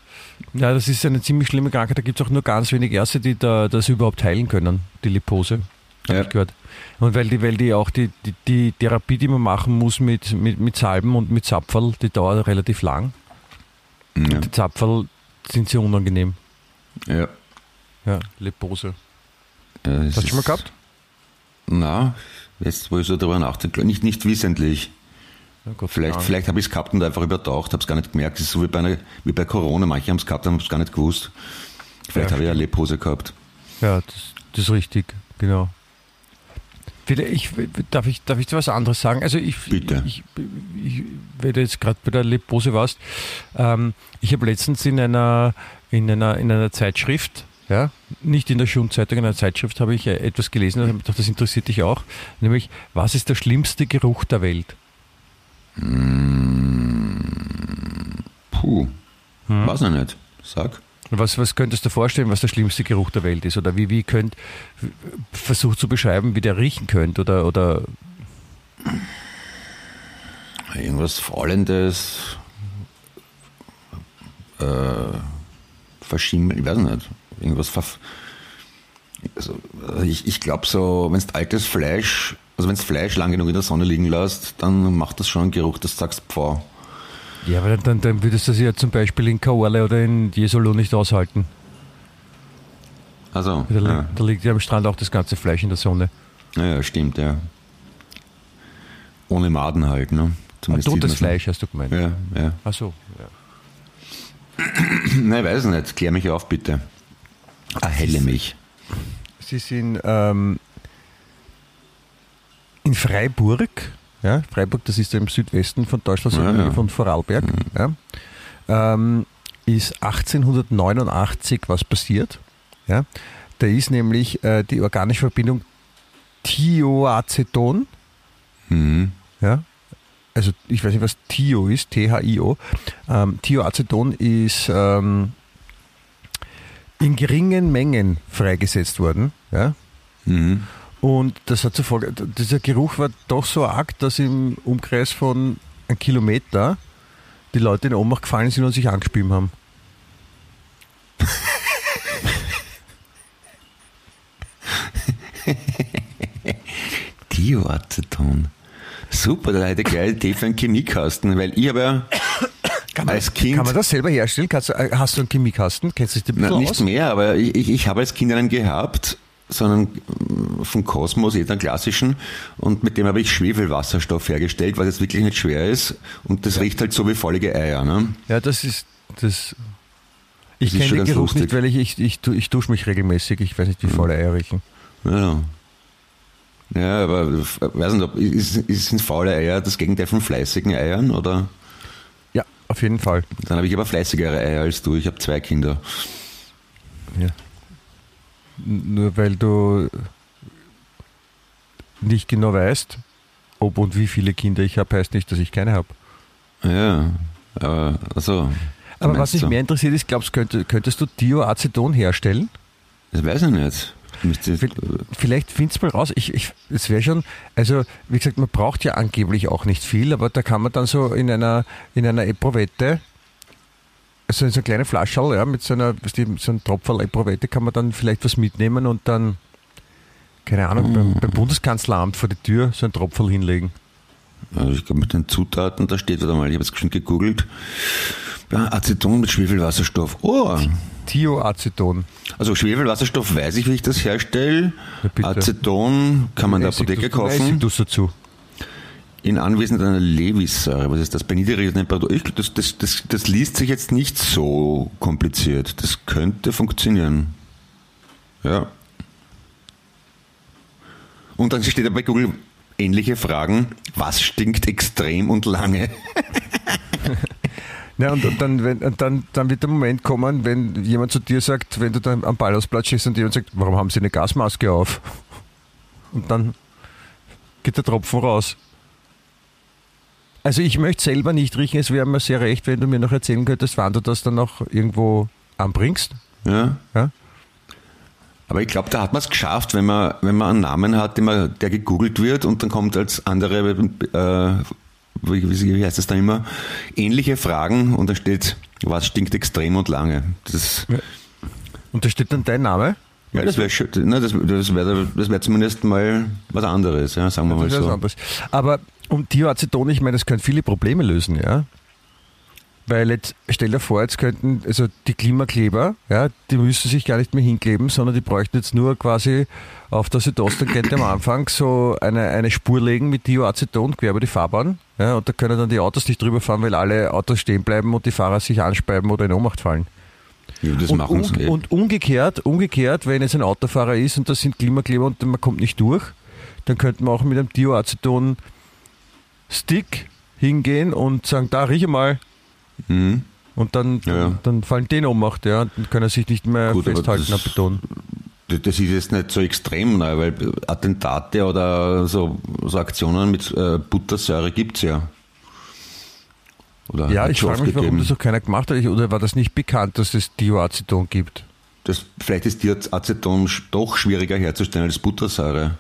Ja, das ist eine ziemlich schlimme Krankheit. Da gibt es auch nur ganz wenig Ärzte, die da, das überhaupt heilen können, die Lepose. Hab Ja. ich gehört. Und weil die, weil die auch die, die, die Therapie, die man machen muss mit, mit, mit Salben und mit Zapferl, die dauert relativ lang. Ja. Die Zapferl sind sehr unangenehm. ja. Ja, Lepose. Ja, Hast du schon mal gehabt? Na, jetzt wo ich so darüber nachdenke, nicht, nicht wissentlich. Ja, Gott Vielleicht, Dank. vielleicht habe ich es gehabt und einfach übertaucht, habe es gar nicht gemerkt. Es ist so wie bei, einer, wie bei Corona, manche haben es gehabt, haben es gar nicht gewusst. Vielleicht Ja, habe ich eine Lepose gehabt. Ja, das, das ist richtig, genau. Ich, darf, ich, darf ich dir was anderes sagen? Also ich, Bitte. ich, ich du jetzt gerade bei der Lepose warst, ähm, ich habe letztens in einer, in einer, in einer Zeitschrift, ja, nicht in der Schulzeitung, in einer Zeitschrift habe ich äh, etwas gelesen, und gedacht, das interessiert dich auch, nämlich, was ist der schlimmste Geruch der Welt? Puh, Hm. weiß ich nicht. Sag. Was, was könntest du vorstellen, was der schlimmste Geruch der Welt ist? Oder wie, wie könnt, versuch zu beschreiben, wie der riechen könnte oder, oder Irgendwas Faulendes, äh, verschimmeln, ich weiß nicht. Irgendwas verf also, ich, ich glaube so, wenn du altes Fleisch, also wenn Fleisch lang genug in der Sonne liegen lässt, dann macht das schon einen Geruch, dass du sagst, pfau. Ja, aber dann, dann würdest du sie ja zum Beispiel in Kaorle oder in Jesolo nicht aushalten. Also, Da, ja. da liegt ja am Strand auch das ganze Fleisch in der Sonne. Ja, ja, stimmt, ja. Ohne Maden halt, ne? Ein Zumindest sieht totes Fleisch, hast du gemeint. Ja, ja. Ach so. Ja. Nein, weiß nicht. Klär mich auf, bitte. Erhelle mich. Sie sind ähm, in Freiburg. Ja, Freiburg, das ist ja im Südwesten von Deutschland, Ja, ja. Von Vorarlberg. Ja. Ähm, ist 1889 was passiert. Ja. Da ist nämlich äh, die organische Verbindung Thioaceton. Mhm. Ja? Also ich weiß nicht, was Thio ist, T-H-I-O. Ähm, Thioaceton ist ähm, in geringen Mengen freigesetzt worden. Ja? Mhm. Und das hat zur Folge, dieser Geruch war doch so arg, dass im Umkreis von einem Kilometer die Leute in Ohnmacht gefallen sind und sich angespielt haben. Dioaceton. Super, da hätte ich gleich Idee für einen Chemiekasten, weil ich habe ja als Kind, Kann man das selber herstellen? Kannst, äh, hast du einen Chemiekasten? Kennst du dich da ein na, bisschen nicht aus? mehr, aber ich, ich, ich habe als Kind einen gehabt, sondern mm, von Cosmos, eh den klassischen, und mit dem habe ich Schwefelwasserstoff hergestellt, was jetzt wirklich nicht schwer ist, und das riecht halt so wie faulige Eier, ne? Ja, das ist das. Ich kenne den Geruch lustig. nicht, weil ich, ich, ich, ich dusche mich regelmäßig. Ich weiß nicht, wie faule Eier riechen. Ja. Ja, aber ich weiß nicht, ob, ist, ist, sind faule Eier das Gegenteil von fleißigen Eiern, oder? Ja, auf jeden Fall. Dann habe ich aber fleißigere Eier als du, ich habe zwei Kinder. Ja. Nur weil du nicht genau weißt, ob und wie viele Kinder ich habe, heißt nicht, dass ich keine habe. Ja, Äh, also, Aber was mich mehr interessiert ist, glaubst du, könntest du Dioaceton herstellen? Das weiß ich nicht. Vielleicht findest du mal raus. Ich, ich, es wäre schon, also wie gesagt, man braucht ja angeblich auch nicht viel, aber da kann man dann so in einer, in einer Eprovette, also in so eine kleine Flasche, ja, mit so einer, so einem Tropferl Eprovette kann man dann vielleicht was mitnehmen und dann, keine Ahnung, beim, beim Bundeskanzleramt vor die Tür so ein Tropferl hinlegen. Also ich glaube mit den Zutaten, da steht wieder mal, ich habe es schon gegoogelt. Ja, Aceton mit Schwefelwasserstoff. Oh. Thioaceton. Also Schwefelwasserstoff weiß ich, wie ich das herstelle. Aceton kann man in der Apotheke kaufen. Du dazu. In Anwesenheit einer Lewissäure. Was ist das? Bei niedriger Temperatur. Ich, das, das, das, das liest sich jetzt nicht so kompliziert. Das könnte funktionieren. Ja. Und dann steht da bei Google ähnliche Fragen. Was stinkt extrem und lange? Ja, und, dann, wenn, dann, dann wird der Moment kommen, wenn jemand zu dir sagt, wenn du dann am Ballhausplatz stehst und jemand sagt, warum haben Sie eine Gasmaske auf? Und dann geht der Tropfen raus. Also ich möchte selber nicht riechen, es wäre mir sehr recht, wenn du mir noch erzählen könntest, wann du das dann noch irgendwo anbringst. Ja. ja? Aber ich glaube, da hat man es geschafft, wenn man, wenn man einen Namen hat, man, der gegoogelt wird und dann kommt als andere äh, wie, heißt das da immer, ähnliche Fragen und da steht, was stinkt extrem und lange. Das. Und da steht dann dein Name? Ja, das wäre ne, das, das wäre das wär zumindest mal was anderes, ja, sagen wir mal so. Aber um Thioaceton, ich meine, das können viele Probleme lösen, ja. Weil jetzt, stell dir vor, jetzt könnten, also die Klimakleber, ja, die müssen sich gar nicht mehr hinkleben, sondern die bräuchten jetzt nur quasi auf der Südosttangente am Anfang so eine, eine Spur legen mit Dioaceton quer über die Fahrbahn. Ja, und da können dann die Autos nicht drüber fahren, weil alle Autos stehen bleiben und die Fahrer sich anspeiben oder in Ohnmacht fallen. Ja, das und, machen um, eh. und umgekehrt, umgekehrt, wenn jetzt ein Autofahrer ist und das sind Klimakleber und man kommt nicht durch, dann könnte man auch mit einem Dioaceton Stick hingehen und sagen, da rieche mal, Mhm. Und dann, Ja, dann fallen den Ohnmacht, ja, dann kann er sich nicht mehr Gut, festhalten das- am Beton. Das ist jetzt nicht so extrem, ne, weil Attentate oder so, so Aktionen mit äh, Buttersäure gibt es ja. Oder Ja, ich frage mich, warum gegeben. das noch keiner gemacht hat. Oder war das nicht bekannt, dass es Dioaceton gibt? Das, vielleicht ist Diaceton sch- doch schwieriger herzustellen als Buttersäure.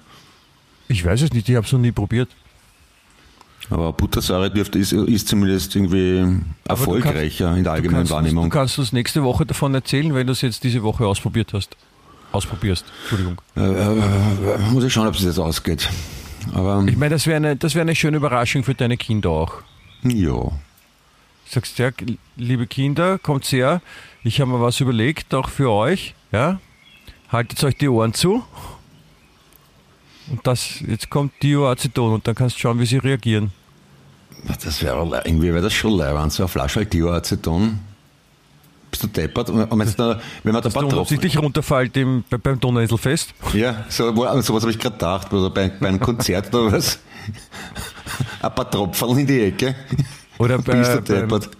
Ich weiß es nicht, ich habe es noch nie probiert. Aber Buttersäure dürfte, ist, ist zumindest irgendwie erfolgreicher in der allgemeinen kannst, Wahrnehmung. Du kannst uns nächste Woche davon erzählen, wenn du es jetzt diese Woche ausprobiert hast. Ausprobierst, Entschuldigung. Äh, äh, muss ich schauen, ob es jetzt ausgeht. Aber Ich meine, das wäre eine, das wär eine schöne Überraschung für deine Kinder auch. ja. Sagst ja, liebe Kinder, kommt her, ich habe mir was überlegt, auch für euch, ja. Haltet euch die Ohren zu. Und das, jetzt kommt Dioaceton und dann kannst du schauen, wie sie reagieren. Das wäre irgendwie wäre das schon leibend, so eine Flasche halt Dioaceton. Bist du deppert? Und wenn, da, wenn man da ein paar Tropfen. unabsichtlich runterfällt im, bei, beim Donauinselfest. Ja, so, sowas habe ich gerade gedacht, oder bei, bei einem Konzert oder was. Ein paar Tropfen in die Ecke. Oder bei, Bist du beim, deppert.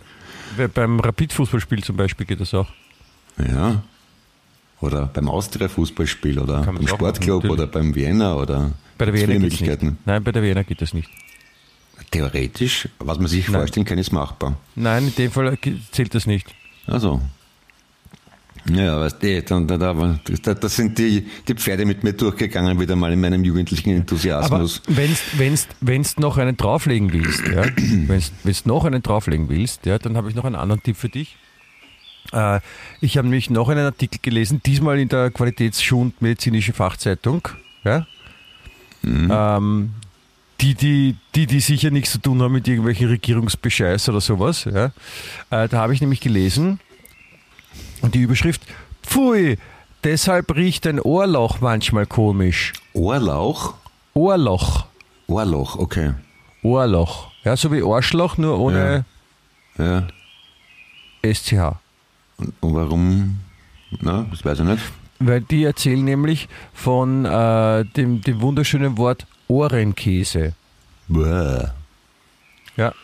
bei, beim Rapid-Fußballspiel zum Beispiel geht das auch. Ja. Oder beim Austria-Fußballspiel oder beim Sportclub machen, oder beim Vienna oder Bei der Wiener. Nein, bei der Wiener geht das nicht. Theoretisch, was man sich Nein. vorstellen kann, ist machbar. Nein, in dem Fall zählt das nicht. Also. Ja, weißt du, dann, da, da, da, da sind die, die Pferde mit mir durchgegangen, wieder mal in meinem jugendlichen Aber Enthusiasmus. wenn's, wenn's, wenn's noch einen drauflegen willst, ja, wenn's, wenn's noch einen drauflegen willst, ja, dann habe ich noch einen anderen Tipp für dich. Äh, ich habe nämlich noch einen Artikel gelesen, diesmal in der Qualitätsschund medizinischen Fachzeitung, ja. Ähm, die, die, die, die sicher nichts zu tun haben mit irgendwelchen Regierungsbescheiß oder sowas, ja. Äh, da habe ich nämlich gelesen, und die Überschrift, Pfui, deshalb riecht ein Ohrloch manchmal komisch. Ohrlauch? Ohrloch. Ohrloch, okay. Ohrloch. Ja, so wie Arschloch, nur ohne Ja. SCH. Und, und warum? Na, das weiß ich nicht. Weil die erzählen nämlich von äh, dem, dem wunderschönen Wort Ohrenkäse. Bäh. Ja.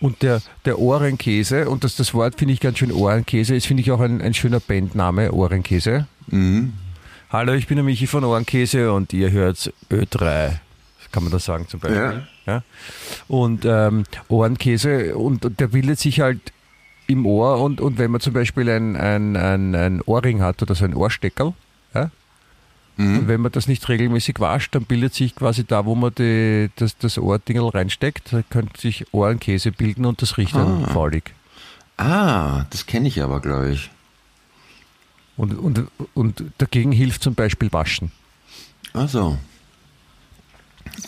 Und der, der Ohrenkäse, und das, das Wort finde ich ganz schön Ohrenkäse, ist finde ich auch ein, ein schöner Bandname, Ohrenkäse. Mhm. Hallo, ich bin der Michi von Ohrenkäse und ihr hört Ö3. Kann man das sagen zum Beispiel? Ja. Ja? Und ähm, Ohrenkäse, und, und der bildet sich halt im Ohr und, und wenn man zum Beispiel ein, ein, ein, ein Ohrring hat oder so ein Ohrsteckerl, ja? und wenn man das nicht regelmäßig wascht, dann bildet sich quasi da, wo man die, das, das Ohrdingel reinsteckt, da könnte sich Ohrenkäse bilden und das riecht dann Ah. faulig. Ah, das kenne ich aber, glaube ich. Und, und, und dagegen hilft zum Beispiel Waschen. Also.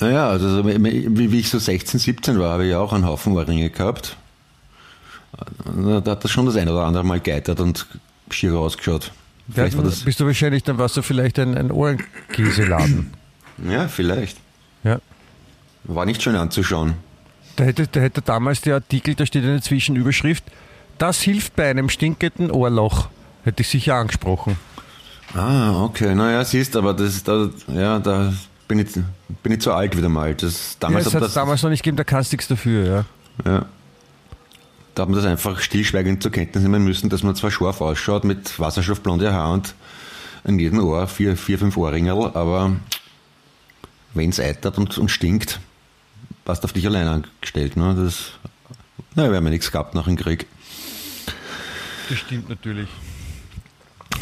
Naja, also so wie, wie ich so 16, 17 war, habe ich ja auch einen Haufen Ohrringe gehabt. Da hat das schon das eine oder andere Mal geitert und schier ausgeschaut. Vielleicht ja, war das. bist du wahrscheinlich, dann warst du vielleicht ein, ein Ohrenkäseladen. Ja, vielleicht. ja. War nicht schön anzuschauen. Da hätte, da hätte damals der Artikel, da steht eine Zwischenüberschrift, das hilft bei einem stinkenden Ohrloch. Hätte ich sicher angesprochen. Ah, okay. Naja, siehst, aber das ist da, ja, da bin ich, bin ich zu alt wieder mal. Das, Ja, damals, das hat es damals noch nicht gegeben, da kannst du nichts dafür. Ja. ja, da hat man das einfach stillschweigend zur Kenntnis nehmen müssen, dass man zwar scharf ausschaut mit wasserstoffblonde Haar und in jedem Ohr vier, vier fünf Ohrringerl, aber wenn es eitert und, und stinkt, passt auf dich allein angestellt. Ne? Das, naja, wir haben ja nichts gehabt nach dem Krieg. Das stimmt natürlich.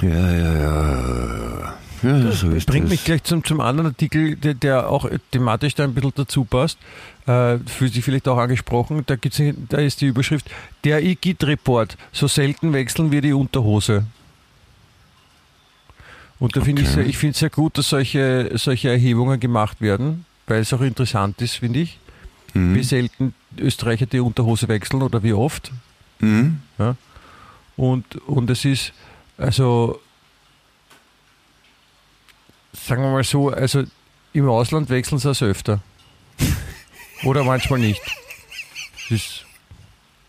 Ja, ja, ja. Ja, so ist Bringt das. mich gleich zum, zum anderen Artikel, der, der auch thematisch da ein bisschen dazu passt. Äh, fühlt sich vielleicht auch angesprochen. Da, gibt's, da ist die Überschrift: Der IGIT-Report. So selten wechseln wir die Unterhose. Und da finde ich, Okay. sehr- ich finde es sehr gut, dass solche, solche Erhebungen gemacht werden, weil es auch interessant ist, finde ich, Mhm. wie selten Österreicher die Unterhose wechseln oder wie oft. Mhm. Ja? Und, und es ist, also, sagen wir mal so, also im Ausland wechseln sie es öfter. Oder manchmal nicht. Das ist,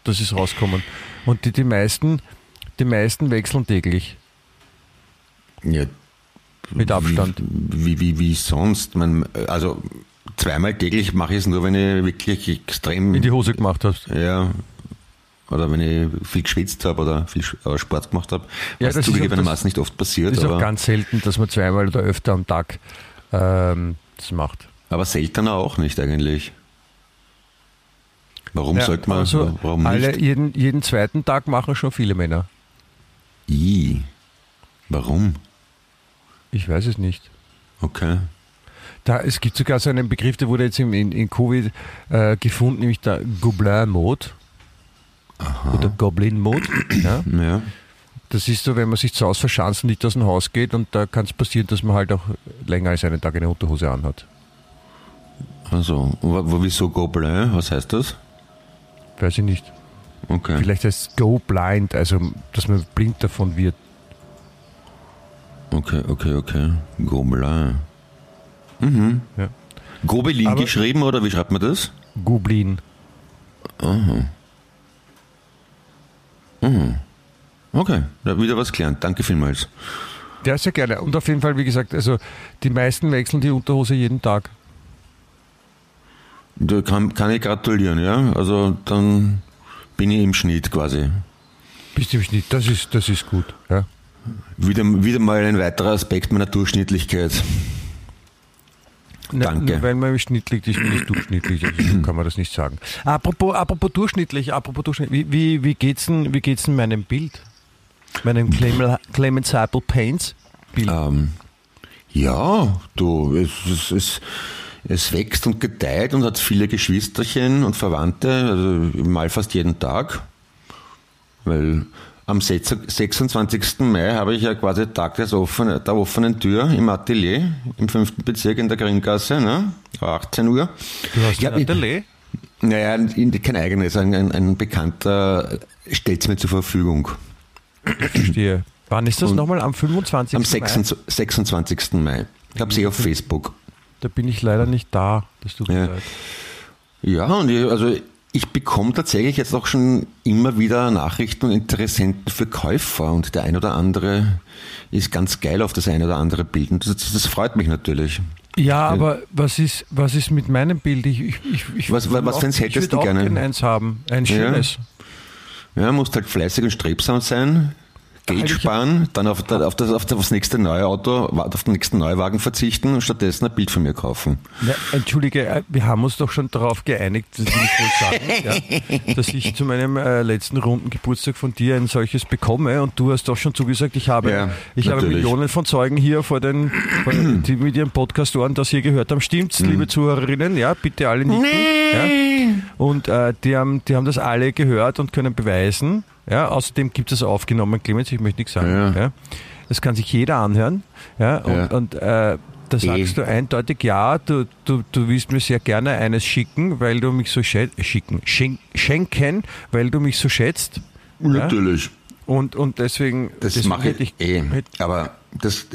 das ist rauskommen. Und die, die, meisten, die meisten wechseln täglich. Ja, Mit Abstand. Wie, wie, wie sonst? Man, also zweimal täglich mache ich es nur, wenn ich wirklich extrem. In die Hose gemacht hast. Ja. Oder wenn ich viel geschwitzt habe oder viel äh, Sport gemacht habe. Ja, was das ist auch zugegebenermaßen nicht oft passiert. Ist auch ganz selten, dass man zweimal oder öfter am Tag ähm, das macht. aber seltener auch nicht eigentlich. Warum Ja, sollte man, also warum alle, nicht? jeden, jeden zweiten Tag machen schon viele Männer. I. Warum? Ich weiß es nicht. Okay. Da, es gibt sogar so einen Begriff, der wurde jetzt in, in, in Covid äh, gefunden, nämlich der Gobelin-Mode. Oder Goblin-Mode. Ja. Ja. Das ist so, wenn man sich zu Hause verschanzt und nicht aus dem Haus geht und da kann es passieren, dass man halt auch länger als einen Tag eine Unterhose anhat. Also, wieso Gobelin? Was heißt das? Weiß ich nicht. Okay. Vielleicht heißt es Go Blind, also dass man blind davon wird. Okay, okay, okay. Gobelin. Mhm. Ja. Gobelin Aber- geschrieben oder wie schreibt man das? Goblin. Okay, da wieder was gelernt. Danke vielmals. Ja, sehr gerne. Und auf jeden Fall, wie gesagt, also die meisten wechseln die Unterhose jeden Tag. Da kann, kann ich gratulieren, ja. Also dann bin ich im Schnitt quasi. Bist du im Schnitt, das ist, das ist gut. Ja. Wieder, wieder mal ein weiterer Aspekt meiner Durchschnittlichkeit. Na, Danke. Weil man im Schnitt liegt, ist man nicht durchschnittlich, also so kann man das nicht sagen. Apropos, apropos durchschnittlich, apropos durchschnittlich, wie, wie, wie geht's denn, wie geht's denn meinem Bild? Meinem Clemens Clemens Apple Paints Bild? Ähm, ja, du, es, es, es, es wächst und gedeiht und hat viele Geschwisterchen und Verwandte, also mal fast jeden Tag. Weil am 26. Mai habe ich ja quasi Tag des offenen, der offenen Tür im Atelier im fünften Bezirk in der Gringgasse, ne? 18 Uhr. du hast ja, ein Atelier? Naja, in- kein eigenes, ein, ein, Bekannter stellt es mir zur Verfügung. Verstehe. Wann ist das Und nochmal? Am 25. Am Mai? 26. 26. Mai. Ich habe sie auf Facebook. Da bin ich leider nicht da. Das tut mir Ja. leid. Ja, und ich, also ich bekomme tatsächlich jetzt auch schon immer wieder Nachrichten und Interessenten für Käufer und der ein oder andere ist ganz geil auf das ein oder andere Bild und das, das freut mich natürlich. Ja, aber was ist, was ist mit meinem Bild? Ich, ich, ich, ich Was- was auch- für eins ich hättest du gerne? gerne eins haben. Ein schönes. Ja, musst halt fleißig und strebsam sein. Geld sparen, dann auf, der, auf, das, auf das nächste neue Auto, auf den nächsten Neuwagen verzichten und stattdessen ein Bild von mir kaufen. Ja, Entschuldige, äh, wir haben uns doch schon darauf geeinigt, das ich sagen, ja, dass ich zu meinem äh, letzten runden Geburtstag von dir ein solches bekomme und du hast doch schon zugesagt, ich habe, Ja, ich habe. Millionen von Zeugen hier vor den, vor die mit ihren Podcast-Ohren das hier gehört haben. Stimmt's, Mhm. liebe Zuhörerinnen? Ja, bitte alle nicken. Ja. Und äh, die, haben, die haben das alle gehört und können beweisen. Ja, außerdem gibt es aufgenommen, Clemens, ich möchte nichts sagen. Ja. Ja. Das kann sich jeder anhören. Ja, und, Ja. und äh, da sagst du eindeutig, ja, du, du, du willst mir sehr gerne eines schicken, weil du mich so schicken, schen schenken, weil du mich so schätzt. Ja? Natürlich. Und, und deswegen, Das deswegen mache ich eh. Aber das,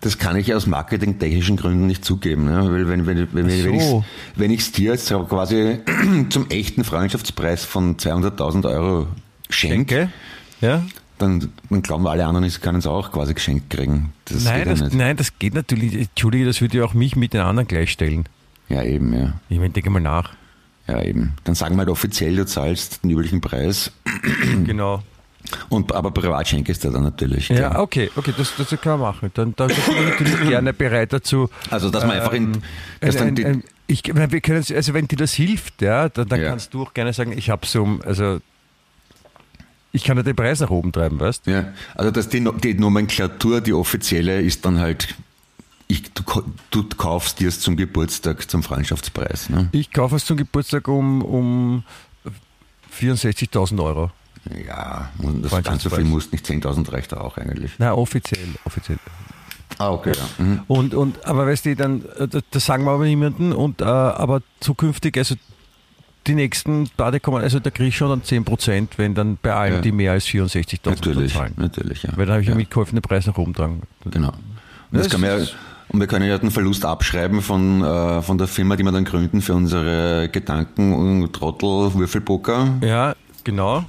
das kann ich aus marketingtechnischen Gründen nicht zugeben. Ne? Weil wenn, wenn, wenn, wenn, wenn so. ich ich's dir jetzt quasi zum echten Freundschaftspreis von 200.000 Euro schenke, Schenke. Ja? dann, dann glauben alle anderen, sie können es auch quasi geschenkt kriegen. Das Nein, ja das, nicht. nein, das geht natürlich. Entschuldige, das würde ja auch mich mit den anderen gleichstellen. Ja, eben, ja. Ich meine, denke mal nach. Ja, eben. Dann sagen wir halt offiziell, du zahlst den üblichen Preis. genau. Und, aber privat schenkest du dann natürlich. Ja, klar. okay, okay, das, das kann man machen. Dann, dann bin ich natürlich gerne bereit dazu. Also, dass man einfach in, dass Ähm, Ein, dann die, ein, ein, ich, wir können, also wenn dir das hilft, ja, dann, dann Ja. kannst du auch gerne sagen, ich habe so, um- also ich kann ja den Preis nach oben treiben, weißt? Ja, also dass die, die Nomenklatur, die offizielle, ist dann halt, ich, du, du kaufst dir es zum Geburtstag, zum Freundschaftspreis. Ne? Ich kaufe es zum Geburtstag um, um 64.000 Euro. Ja, und das ganz so viel muss nicht, 10.000 reicht da auch eigentlich. Nein, offiziell, offiziell. Ah, okay, ja. Mhm. Und, und, aber weißt du, dann, äh, das, sagen wir aber niemandem, und, äh, aber zukünftig, also die nächsten Bade kommen, also da kriege ich schon dann 10%, wenn dann bei allen, Ja. die mehr als 64.000 Natürlich, zahlen. natürlich, ja. Weil dann habe ich ja, ja mitgeholfen, den Preis nach oben tragen. Genau. Und, das Das ja, und wir können ja den Verlust abschreiben von, äh, von der Firma, die wir dann gründen für unsere Gedanken und Trottel Würfelpoker Ja, genau.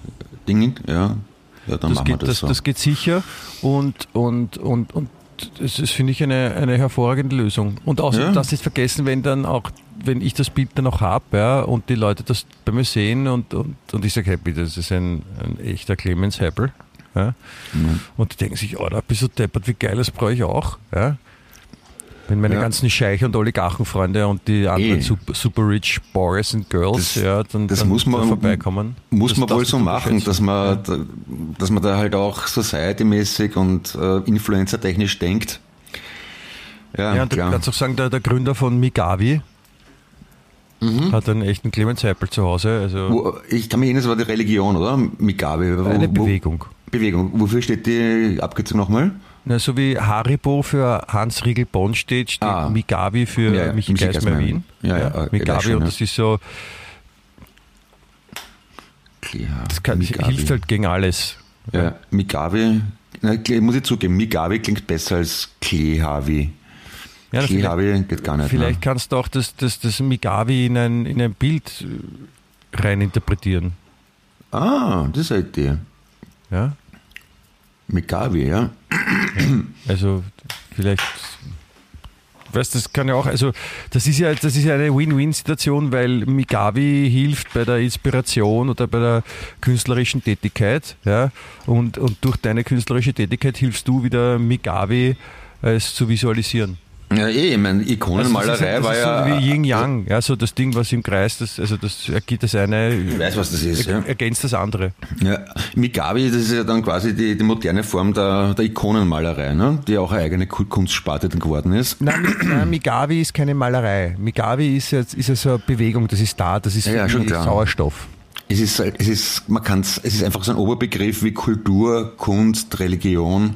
Ding. Ja, ja dann Das machen wir geht, das, das, so. das geht sicher und, und, und, und das ist, finde ich, eine, eine hervorragende Lösung. Und außerdem, Ja. das ist vergessen, wenn dann auch, wenn ich das Bild dann auch habe, ja, und die Leute das bei mir sehen und, und, und ich sage, hey, bitte, das ist ein, ein echter Clemens Heppel. Ja. Mhm. Und die denken sich, oh, da bist du deppert, wie geil, das brauche ich auch. Ja. Wenn meine Ja. ganzen Scheich- und Oligarchenfreunde und die anderen Eh. super, super rich Boys and Girls, Das- ja, dann, das dann muss man- vorbeikommen. Muss Das man wohl so machen, dass man, da, dass man da halt auch society-mäßig und äh, influencer-technisch denkt. Ja, Ja, und du kannst auch sagen, der, der Gründer von Migavi hat einen echten Clemens Heppel zu Hause. Also ich kann mich erinnern, das war die Religion, oder? Migabe. Eine Bewegung. Bewegung. Wofür steht die Abkürzung nochmal? Na, so wie Haribo für Hans Riegel Bonn steht, steht Ah. Migavi für Ja, ja, Michi Geismar Wien. Wien. Ja, ja, okay, Migavi schon, und ja. das ist so, Klar, das kann, hilft halt gegen alles. Ja, Migabe, na, muss ich zugeben, Migabe klingt besser als Klehavi. Ja, Klehavi geht gar nicht. vielleicht kannst du auch das, das, das Migavi in ein, in ein Bild äh, rein interpretieren. Ne? Ah, das ist eine Idee. Ja? Migabe, ja. Also vielleicht, weißt das kann ja auch, also das ist ja, das ist ja eine Win-Win-Situation, weil Migavi hilft bei der Inspiration oder bei der künstlerischen Tätigkeit, ja, und, und durch deine künstlerische Tätigkeit hilfst du wieder Migavi es zu visualisieren. Ja, eh, ich meine, Also Ikonenmalerei das war ist ja. so wie Yin Yang, ja, so das Ding, was im Kreis, das, also das ergibt das eine, ich weiß, was das ist, ja. ergänzt das andere. Ja, Migabi, das ist ja dann quasi die, die moderne Form der, der Ikonenmalerei, ne? die auch eine eigene Ku- Kunstsparte dann geworden ist. Nein, nein, Migavi ist keine Malerei. Migavi ist jetzt ist ja so eine Bewegung, das ist da, das ist Ja, ja. Sauerstoff. Es ist, es ist, man kann's, es ist einfach so ein Oberbegriff wie Kultur, Kunst, Religion.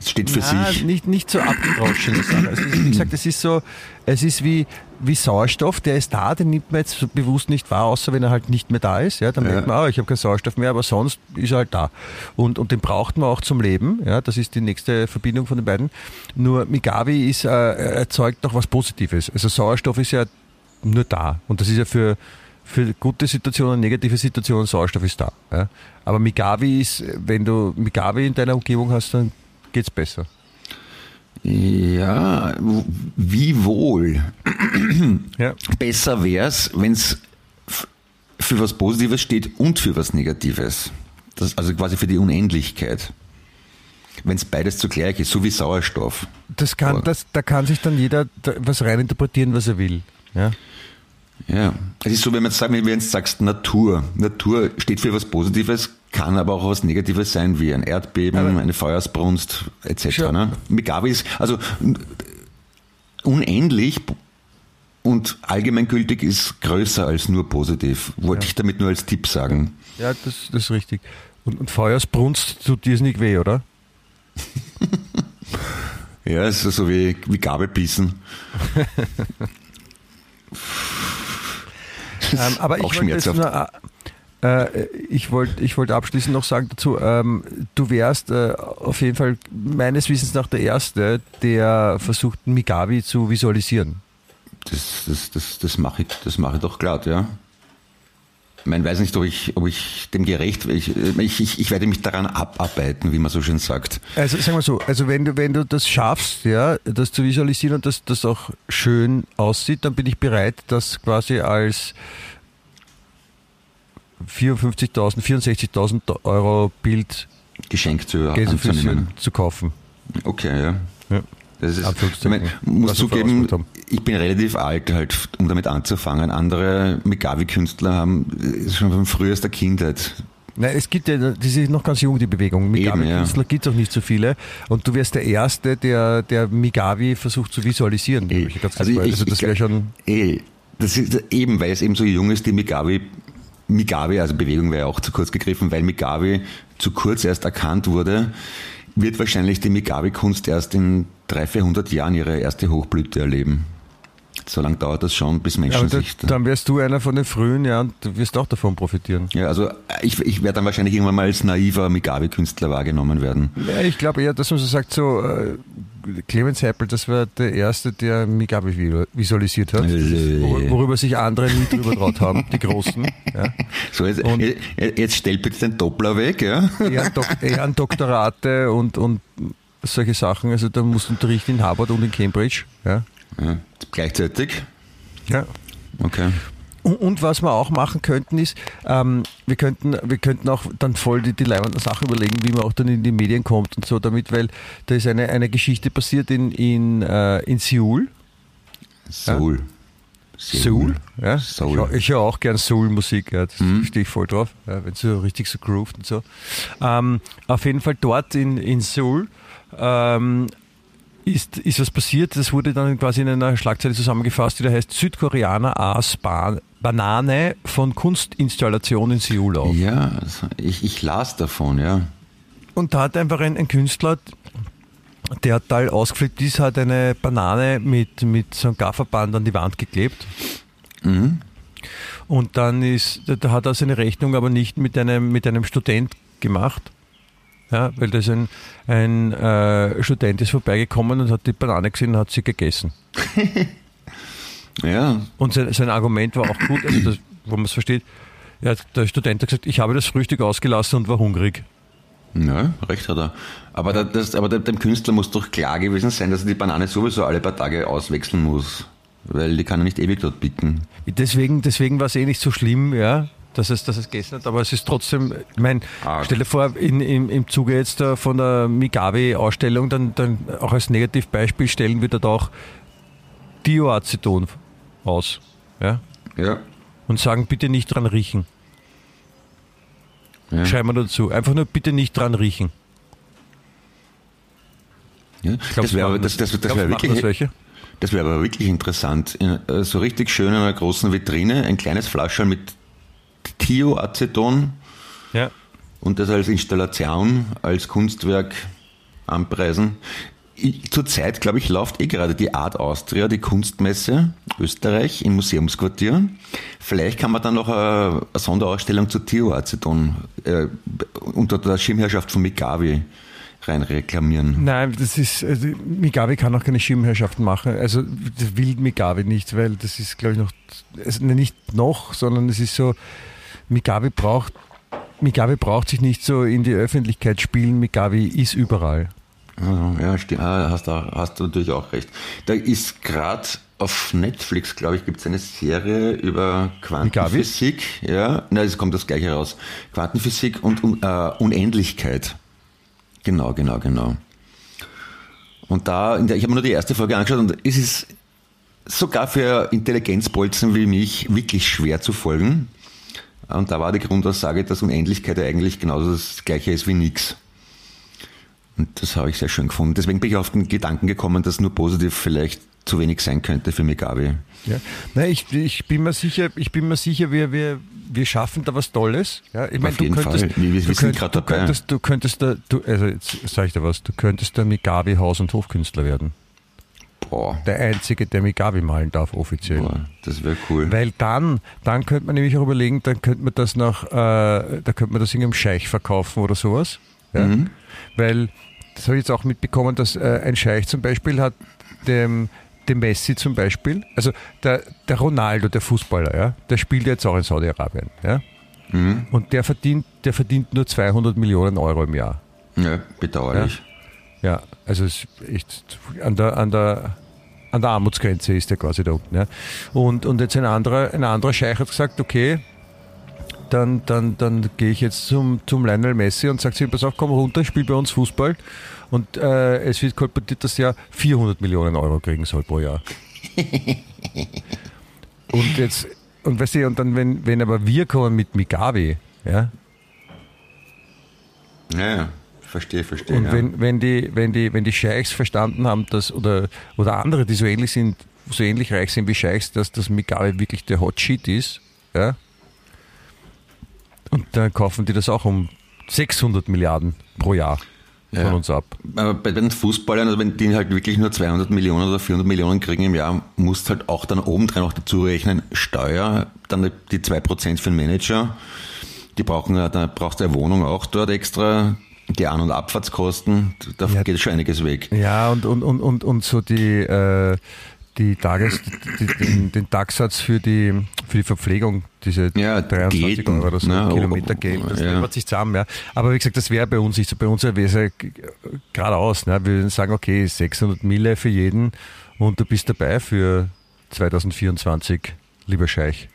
Es steht für Ja, sich. nicht, nicht so abgedroschen. ist, wie gesagt, es ist so, es ist wie, wie Sauerstoff, der ist da, den nimmt man jetzt so bewusst nicht wahr, außer wenn er halt nicht mehr da ist. Ja, dann Ja. merkt man, ah, ich habe keinen Sauerstoff mehr, aber sonst ist er halt da. Und, und den braucht man auch zum Leben. Ja, das ist die nächste Verbindung von den beiden. Nur Migavi ist, äh, erzeugt noch was Positives. Also Sauerstoff ist ja nur da. Und das ist ja für, für gute Situationen, negative Situationen, Sauerstoff ist da. Ja. Aber Migavi ist, wenn du Migavi in deiner Umgebung hast, dann geht's besser. Ja, wie wohl. Ja. Besser wär's, wenn's f- für was Positives steht und für was Negatives. Das, also quasi für die Unendlichkeit. wenn es beides zugleich ist, so wie Sauerstoff. Das kann, das, da kann sich dann jeder was reininterpretieren, was er will. Ja. Ja, es ist so, wenn man sagt, wenn du jetzt sagst Natur. Natur steht für was Positives, kann aber auch was Negatives sein, wie ein Erdbeben, Aber- eine Feuersbrunst etc. Schon. Ne? Migawi ist also unendlich und allgemeingültig ist größer als nur positiv. Wollte ich damit nur als Tipp sagen. Ja, das, das ist richtig. Und, und Feuersbrunst tut dir es nicht weh, oder? Ja, es ist so wie, wie Gabelbissen. Ähm, aber ich auch wollte nur, äh, ich wollte ich wollte abschließend noch sagen dazu, ähm, du wärst äh, auf jeden Fall meines Wissens nach der Erste, der versucht, Migawi zu visualisieren. Das, das, das, das mache ich, das mache ich doch glatt, ja. Ich meine, weiß nicht, ob ich, ob ich dem gerecht ich, ich, ich, ich werde mich daran abarbeiten, wie man so schön sagt. Also sagen wir so, also wenn du, wenn du das schaffst, ja, das zu visualisieren und dass das auch schön aussieht, dann bin ich bereit, das quasi als 54.000, 64.000 Euro Bild Geschenk zu anzunehmen. zu kaufen. Okay, ja. Ja. Das ist, ich mein, muss zugeben, ich bin relativ alt, halt, um damit anzufangen. Andere Migawi-Künstler haben äh, schon von frühester Kindheit. Nein, es gibt ja, die sind noch ganz jung, die Bewegung. Migawi-Künstler gibt es auch nicht so viele. Und du wärst der Erste, der, der Migawi versucht zu visualisieren. ich, ganz Also ich- also das wäre schon. Eh, das ist eben, weil es eben so jung ist, die Migawi, Migawi, also Bewegung wäre ja auch zu kurz gegriffen, weil Migawi zu kurz erst erkannt wurde, wird wahrscheinlich die Migawi-Kunst erst in 300, 400 Jahren ihre erste Hochblüte erleben. So lange dauert das schon, bis Menschen da, sich... dann wärst du einer von den Frühen, ja, und du wirst auch davon profitieren. Ja, also ich, ich werde dann wahrscheinlich irgendwann mal als naiver Migawi-Künstler wahrgenommen werden. Ja, ich glaube eher, dass man so sagt, so äh, Clemens Heppel, das war der Erste, der Migawi vi- visualisiert hat. Äh. Wor- Worüber sich andere nie drüber traut haben, die Großen. Ja. So, jetzt, Und- jetzt stell bitte den Doppler weg, ja? Ehren, Dok Ehrendoktorate und, und solche Sachen. Also da musst du unterrichten in Harvard und in Cambridge. Ja. ja. Gleichzeitig? Ja. Okay. Und, was wir auch machen könnten ist, ähm, wir könnten, wir könnten auch dann voll die, die leibenden Sachen überlegen, wie man auch dann in die Medien kommt und so damit, weil da ist eine, eine Geschichte passiert in, in, äh, in Seoul. Soul. Seoul? Ja. Soul. Ich, ich höre auch gern Soul-Musik, ja, das stehe ich voll drauf, ja, wenn es so richtig so grooved und so. Ähm, auf jeden Fall dort in, in Seoul ähm, ist, ist was passiert, das wurde dann quasi in einer Schlagzeile zusammengefasst, die da heißt Südkoreaner aß ba Banane von Kunstinstallation in Seoul auf. Ja, ich, ich las davon, ja. Und da hat einfach ein, ein Künstler, der total ausgeflippt ist, hat eine Banane mit, mit so einem Gafferband an die Wand geklebt. Mhm. Und dann ist, da hat er seine Rechnung aber nicht mit einem, mit einem Student gemacht. Ja, weil das ein, ein äh, Student ist vorbeigekommen und hat die Banane gesehen und hat sie gegessen. Ja, Und sein, sein Argument war auch gut, also das, wo man es versteht. Ja, der Student hat gesagt, ich habe das Frühstück ausgelassen und war hungrig. ja, recht hat er. Aber, da, das, aber dem dem Künstler muss doch klar gewesen sein, dass er die Banane sowieso alle paar Tage auswechseln muss. Weil die kann er nicht ewig dort bieten. Deswegen, deswegen war es eh nicht so schlimm, ja, dass es, dass es gegessen hat, aber es ist trotzdem, ich meine, Arg. stell dir vor, in, im, im Zuge jetzt äh, von der Migawe-Ausstellung, dann, dann auch als Negativbeispiel stellen wir dort auch Dioaceton aus, ja, Ja. und sagen, bitte nicht dran riechen. ja. Schreiben wir dazu. Einfach nur bitte nicht dran riechen. ja. glaub, das wäre das, das, das wär wirklich, das wäre aber wirklich interessant. In, äh, so richtig schön in einer großen Vitrine, ein kleines Flascherl mit Thioaceton Ja. und das als Installation, als Kunstwerk anpreisen. Zurzeit, glaube ich, läuft eh gerade die Art Austria, die Kunstmesse Österreich im Museumsquartier. Vielleicht kann man dann noch eine, eine Sonderausstellung zu Thioaceton äh, unter der Schirmherrschaft von Migawi rein reklamieren. Nein, das ist, also Migawe kann auch keine Schirmherrschaften machen. Also das will Migawe nicht, weil das ist, glaube ich, noch, also nicht noch, sondern es ist so, Migawe braucht, Migawe braucht sich nicht so in die Öffentlichkeit spielen. Migawe ist überall. Also, ja, stimmt. Ah, hast, du, hast du natürlich auch recht. Da ist gerade auf Netflix, glaube ich, gibt es eine Serie über Quantenphysik. Ja, na, es kommt das gleiche raus. Quantenphysik und um, äh, Unendlichkeit. Genau, genau, genau. Und da, der, ich habe mir nur die erste Folge angeschaut und es ist sogar für Intelligenzbolzen wie mich wirklich schwer zu folgen. Und da war die Grundaussage, dass Unendlichkeit eigentlich genauso das gleiche ist wie nichts. Und das habe ich sehr schön gefunden. Deswegen bin ich auf den Gedanken gekommen, dass nur positiv vielleicht zu wenig sein könnte für Mugabe. Ja. Nein, ich, ich bin mir sicher, ich bin mir sicher, wir, wir, wir schaffen da was Tolles. Ja, ich meine, du könntest, Fall. Wir, wir du, könnt, du, könntest, du könntest da, du, also jetzt sage ich dir was, du könntest der Migabi Haus- und Hofkünstler werden. Boah. Der Einzige, der Migabi malen darf, offiziell. Boah, das wäre cool. Weil dann, dann könnte man nämlich auch überlegen, dann könnte man das nach, äh, da könnte man das irgendeinem Scheich verkaufen oder sowas. Ja? Mhm. Weil, das habe ich jetzt auch mitbekommen, dass äh, ein Scheich zum Beispiel hat dem, dem Messi zum Beispiel, also der, der Ronaldo, der Fußballer, ja, der spielt jetzt auch in Saudi-Arabien. Ja? Mhm. Und der verdient, der verdient nur 200 Millionen Euro im Jahr. Ja, bedauerlich. Ja? Ja, also es echt an der, an der, an der Armutsgrenze ist er quasi da unten. Ja. Und, und jetzt ein anderer, ein anderer Scheich hat gesagt, okay, dann, dann, dann gehe ich jetzt zum, zum Lionel Messi und sage zu ihm, pass auf, komm runter, spiel bei uns Fußball. Und äh, es wird kolportiert, dass er 400 Millionen Euro kriegen soll pro Jahr. und jetzt, und weißt du, und dann, wenn, wenn aber wir kommen mit Migavi, ja. Ja. Verstehe, verstehe. Und ja. wenn, wenn, die, wenn, die, wenn die Scheichs verstanden haben, dass, oder, oder andere, die so ähnlich sind, so ähnlich reich sind wie Scheichs, dass das Mugabe wirklich der Hot Shit ist, ja, und dann kaufen die das auch um 600 Milliarden pro Jahr von ja. uns ab. Aber bei den Fußballern, also wenn die halt wirklich nur 200 Millionen oder 400 Millionen kriegen im Jahr, musst halt auch dann obendrein noch dazu rechnen, Steuer, dann die 2% für den Manager. Die brauchen ja, da brauchst du eine Wohnung auch dort extra, die An- und Abfahrtskosten, da ja, geht schon einiges weg. Ja, und, und, und, und, und so die, äh, die Tages, die, den, den Tagsatz für die, für die Verpflegung, diese ja, 23 Diäten, Euro oder so, ne, Kilometergeld, das ja. sich zusammen. Ja. Aber wie gesagt, das wäre bei uns nicht so. Bei uns wäre es ja geradeaus. Ne? Wir würden sagen, okay, 600 Mille für jeden und du bist dabei für 2024, lieber Scheich.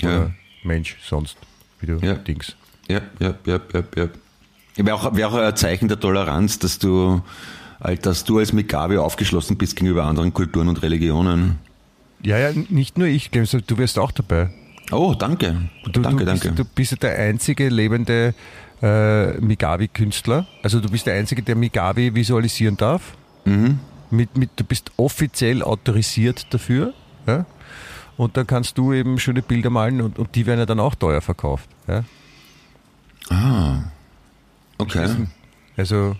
Ja. Mensch, sonst, wie du ja. Dings. Ja, ja, ja, ja, ja. Wäre auch, wär auch ein Zeichen der Toleranz, dass du, dass du als Mugabe aufgeschlossen bist gegenüber anderen Kulturen und Religionen. Ja, ja, nicht nur ich, du wirst auch dabei. Oh, danke. Du, danke, du bist, danke. Du bist ja der einzige lebende äh, Migavi-Künstler. Also du bist der einzige, der Migavi visualisieren darf. Mhm. Mit, mit, du bist offiziell autorisiert dafür. Ja? Und dann kannst du eben schöne Bilder malen und, und die werden ja dann auch teuer verkauft. Ja? Ah. Okay. Also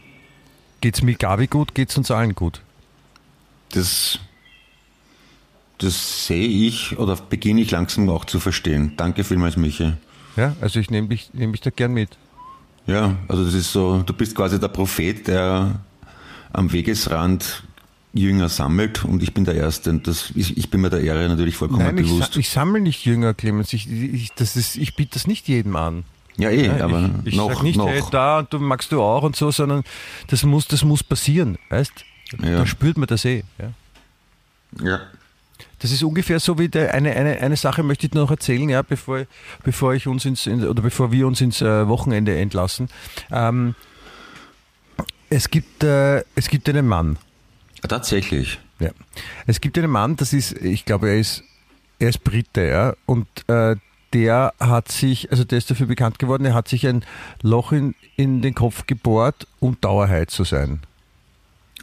geht's mir Gabi gut, geht's uns allen gut? Das, das sehe ich oder beginne ich langsam auch zu verstehen. Danke vielmals, Michi. Ja, also ich nehme mich, nehm mich da gern mit. Ja, also das ist so, du bist quasi der Prophet, der am Wegesrand Jünger sammelt und ich bin der Erste. Und das, ich, ich bin mir der Ehre natürlich vollkommen Nein, bewusst. Ich, ich sammle nicht Jünger, Clemens. Ich, ich, das ist, ich biete das nicht jedem an. Ja, eh, ja, aber ich, ich noch, sag nicht, noch. Hey, da und du magst du auch und so, sondern das muss, das muss passieren, weißt? Ja. Da spürt man das eh. Ja. ja. Das ist ungefähr so wie der, eine, eine, eine Sache möchte ich noch erzählen, ja, bevor, bevor ich uns ins in, oder bevor wir uns ins äh, Wochenende entlassen. Ähm, es gibt äh, es gibt einen Mann. Tatsächlich. Ja. Es gibt einen Mann, das ist, ich glaube, er ist er ist Brite, ja, und äh, der hat sich, also der ist dafür bekannt geworden, er hat sich ein Loch in, in den Kopf gebohrt, um Dauerheit zu sein.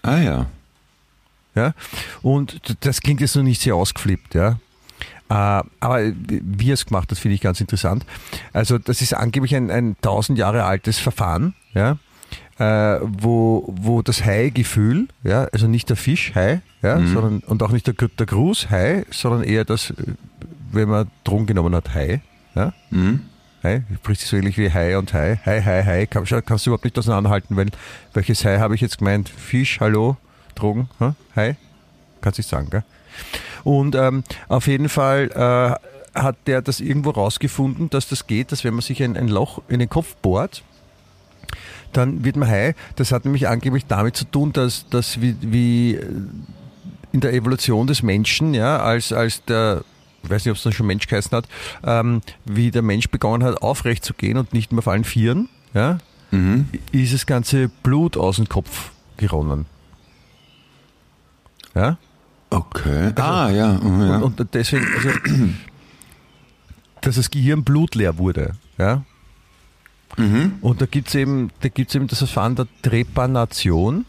Ah ja. Ja, und das klingt jetzt noch nicht sehr ausgeflippt, ja. Äh, aber wie er es gemacht hat, finde ich ganz interessant. Also das ist angeblich ein, ein 1000 Jahre altes Verfahren, ja, äh, wo, wo das Hai-Gefühl, ja, also nicht der Fisch, Hai, ja, mhm. sondern, und auch nicht der, der Gruß, Hai, sondern eher das wenn man Drogen genommen hat, Hai. Ja? Mhm. Hai, spricht sich so ähnlich wie Hai und Hai. Hai, Hai, Hai. Kann, kannst du überhaupt nicht auseinanderhalten, weil welches Hai habe ich jetzt gemeint? Fisch, Hallo, Drogen, hm? Hai? Kannst du sagen, gell? Und ähm, auf jeden Fall äh, hat der das irgendwo rausgefunden, dass das geht, dass wenn man sich ein, ein Loch in den Kopf bohrt, dann wird man high. Das hat nämlich angeblich damit zu tun, dass, dass wie, wie in der Evolution des Menschen, ja, als, als der ich weiß nicht, ob es dann schon Mensch geheißen hat, ähm, wie der Mensch begonnen hat, aufrecht zu gehen und nicht mehr auf allen Vieren, ja, ist das ganze Blut aus dem Kopf geronnen. Ja? Okay. ah, ja. mhm, ja. Und, und deswegen, also, dass das Gehirn blutleer wurde. Ja? Und da gibt es eben, da gibt's eben das Verfahren der Trepanation.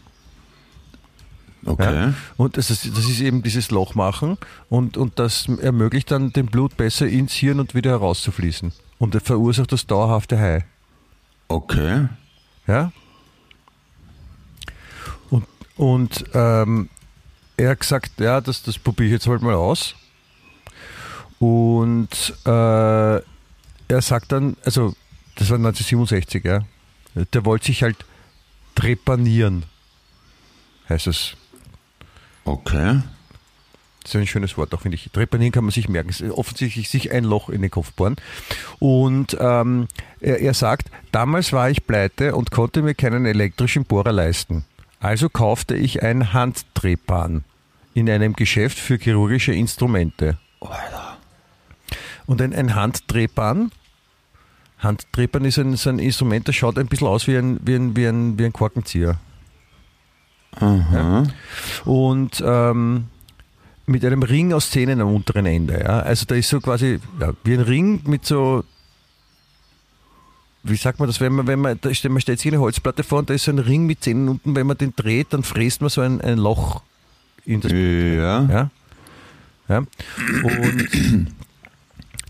Okay. Ja? Und das ist, das ist eben dieses Loch machen und, und das ermöglicht dann dem Blut besser ins Hirn und wieder herauszufließen. Und das verursacht das dauerhafte High. Okay. Ja? Und, und ähm, er hat gesagt, ja, das, das probiere ich jetzt halt mal aus. Und äh, er sagt dann, also das war 1967, ja, der wollte sich halt trepanieren, heißt es. Okay. Das ist ein schönes Wort, auch finde ich. Trepanieren kann man sich merken. Es ist offensichtlich sich ein Loch in den Kopf bohren. Und ähm, er, er sagt, damals war ich pleite und konnte mir keinen elektrischen Bohrer leisten. Also kaufte ich ein Handtrepan in einem Geschäft für chirurgische Instrumente. Alter. Und ein, ein Handtrepan, Handtrepan ist ein, so ein Instrument, das schaut ein bisschen aus wie ein, wie ein, wie ein, wie ein Korkenzieher. Ja? Und ähm, mit einem Ring aus Zähnen am unteren Ende. Ja? Also da ist so quasi ja, wie ein Ring mit so, wie sagt man das, wenn man, wenn man, da stellt, man stellt sich eine Holzplatte vor und da ist so ein Ring mit Zähnen unten, wenn man den dreht, dann fräst man so ein, ein Loch in das Ja. ja. ja. Und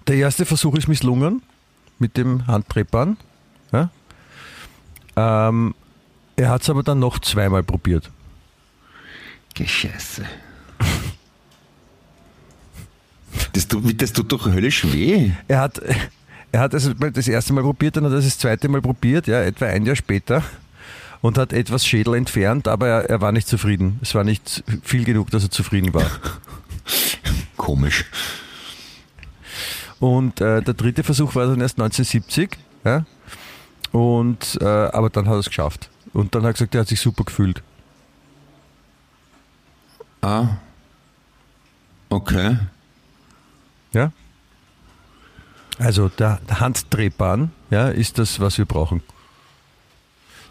der erste Versuch ist misslungen mit dem Handtreppern. Ja. Ähm, er hat es aber dann noch zweimal probiert. Gescheiße. Das tut, das tut doch höllisch weh. Er hat, er hat es das erste Mal probiert, dann hat er es das zweite Mal probiert, ja, etwa ein Jahr später. Und hat etwas Schädel entfernt, aber er, er war nicht zufrieden. Es war nicht viel genug, dass er zufrieden war. Komisch. Und äh, der dritte Versuch war dann erst 1970. Ja? Und, äh, aber dann hat er es geschafft. Und dann hat er gesagt, er hat sich super gefühlt. Ah. Okay. Ja? Also der, Handdrehbahn ja, ist das, was wir brauchen.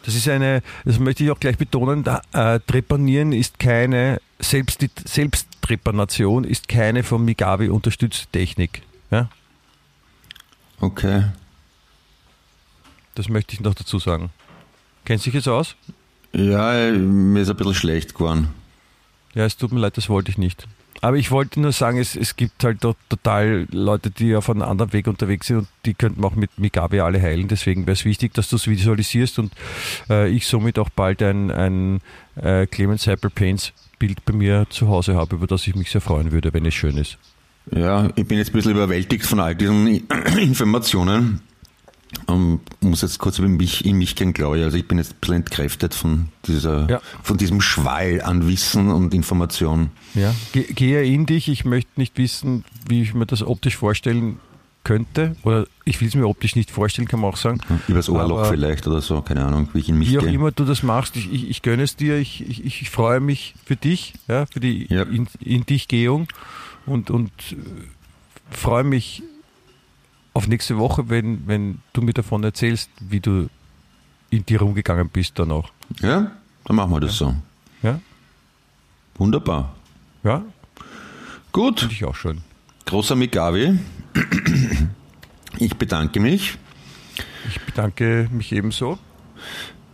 Das ist eine, das möchte ich auch gleich betonen, da, äh, Trepanieren ist keine, selbst die Selbsttrepanation ist keine von Migavi unterstützte Technik. Ja? Okay. Das möchte ich noch dazu sagen. Kennst du dich jetzt aus? Ja, mir ist ein bisschen schlecht geworden. Ja, es tut mir leid, das wollte ich nicht. Aber ich wollte nur sagen, es, es gibt halt dort total Leute, die auf einem anderen Weg unterwegs sind und die könnten auch mit Migabe alle heilen. Deswegen wäre es wichtig, dass du es visualisierst und äh, ich somit auch bald ein, ein äh, Clemens Apple Paints Bild bei mir zu Hause habe, über das ich mich sehr freuen würde, wenn es schön ist. Ja, ich bin jetzt ein bisschen überwältigt von all diesen Informationen. Um, muss jetzt kurz in mich, in mich gehen, glaube ich. Also ich bin jetzt ein bisschen entkräftet von dieser, Ja. von diesem Schwall an Wissen und Information. Ja. Ge gehe in dich, ich möchte nicht wissen, wie ich mir das optisch vorstellen könnte. Oder ich will es mir optisch nicht vorstellen, kann man auch sagen. Übers Ohrloch Aber- vielleicht oder so, keine Ahnung, wie ich in mich Wie auch gehe. immer du das machst, ich, ich, ich gönne es dir, ich, ich, ich freue mich für dich, ja, für die Ja. in, in dich Gehung und, und äh, freue mich auf nächste Woche, wenn, wenn du mir davon erzählst, wie du in dir rumgegangen bist dann auch. Ja, dann machen wir das so. Ja, Wunderbar. ja, Gut, finde ich auch schön. großer Migavi. Ich bedanke mich. Ich bedanke mich ebenso.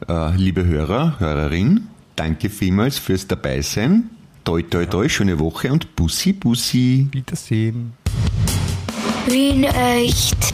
Äh, liebe Hörer, Hörerin, danke vielmals fürs Dabeisein. Toi, toi, toi, schöne Woche und Bussi, Bussi. Wiedersehen. Wien echt.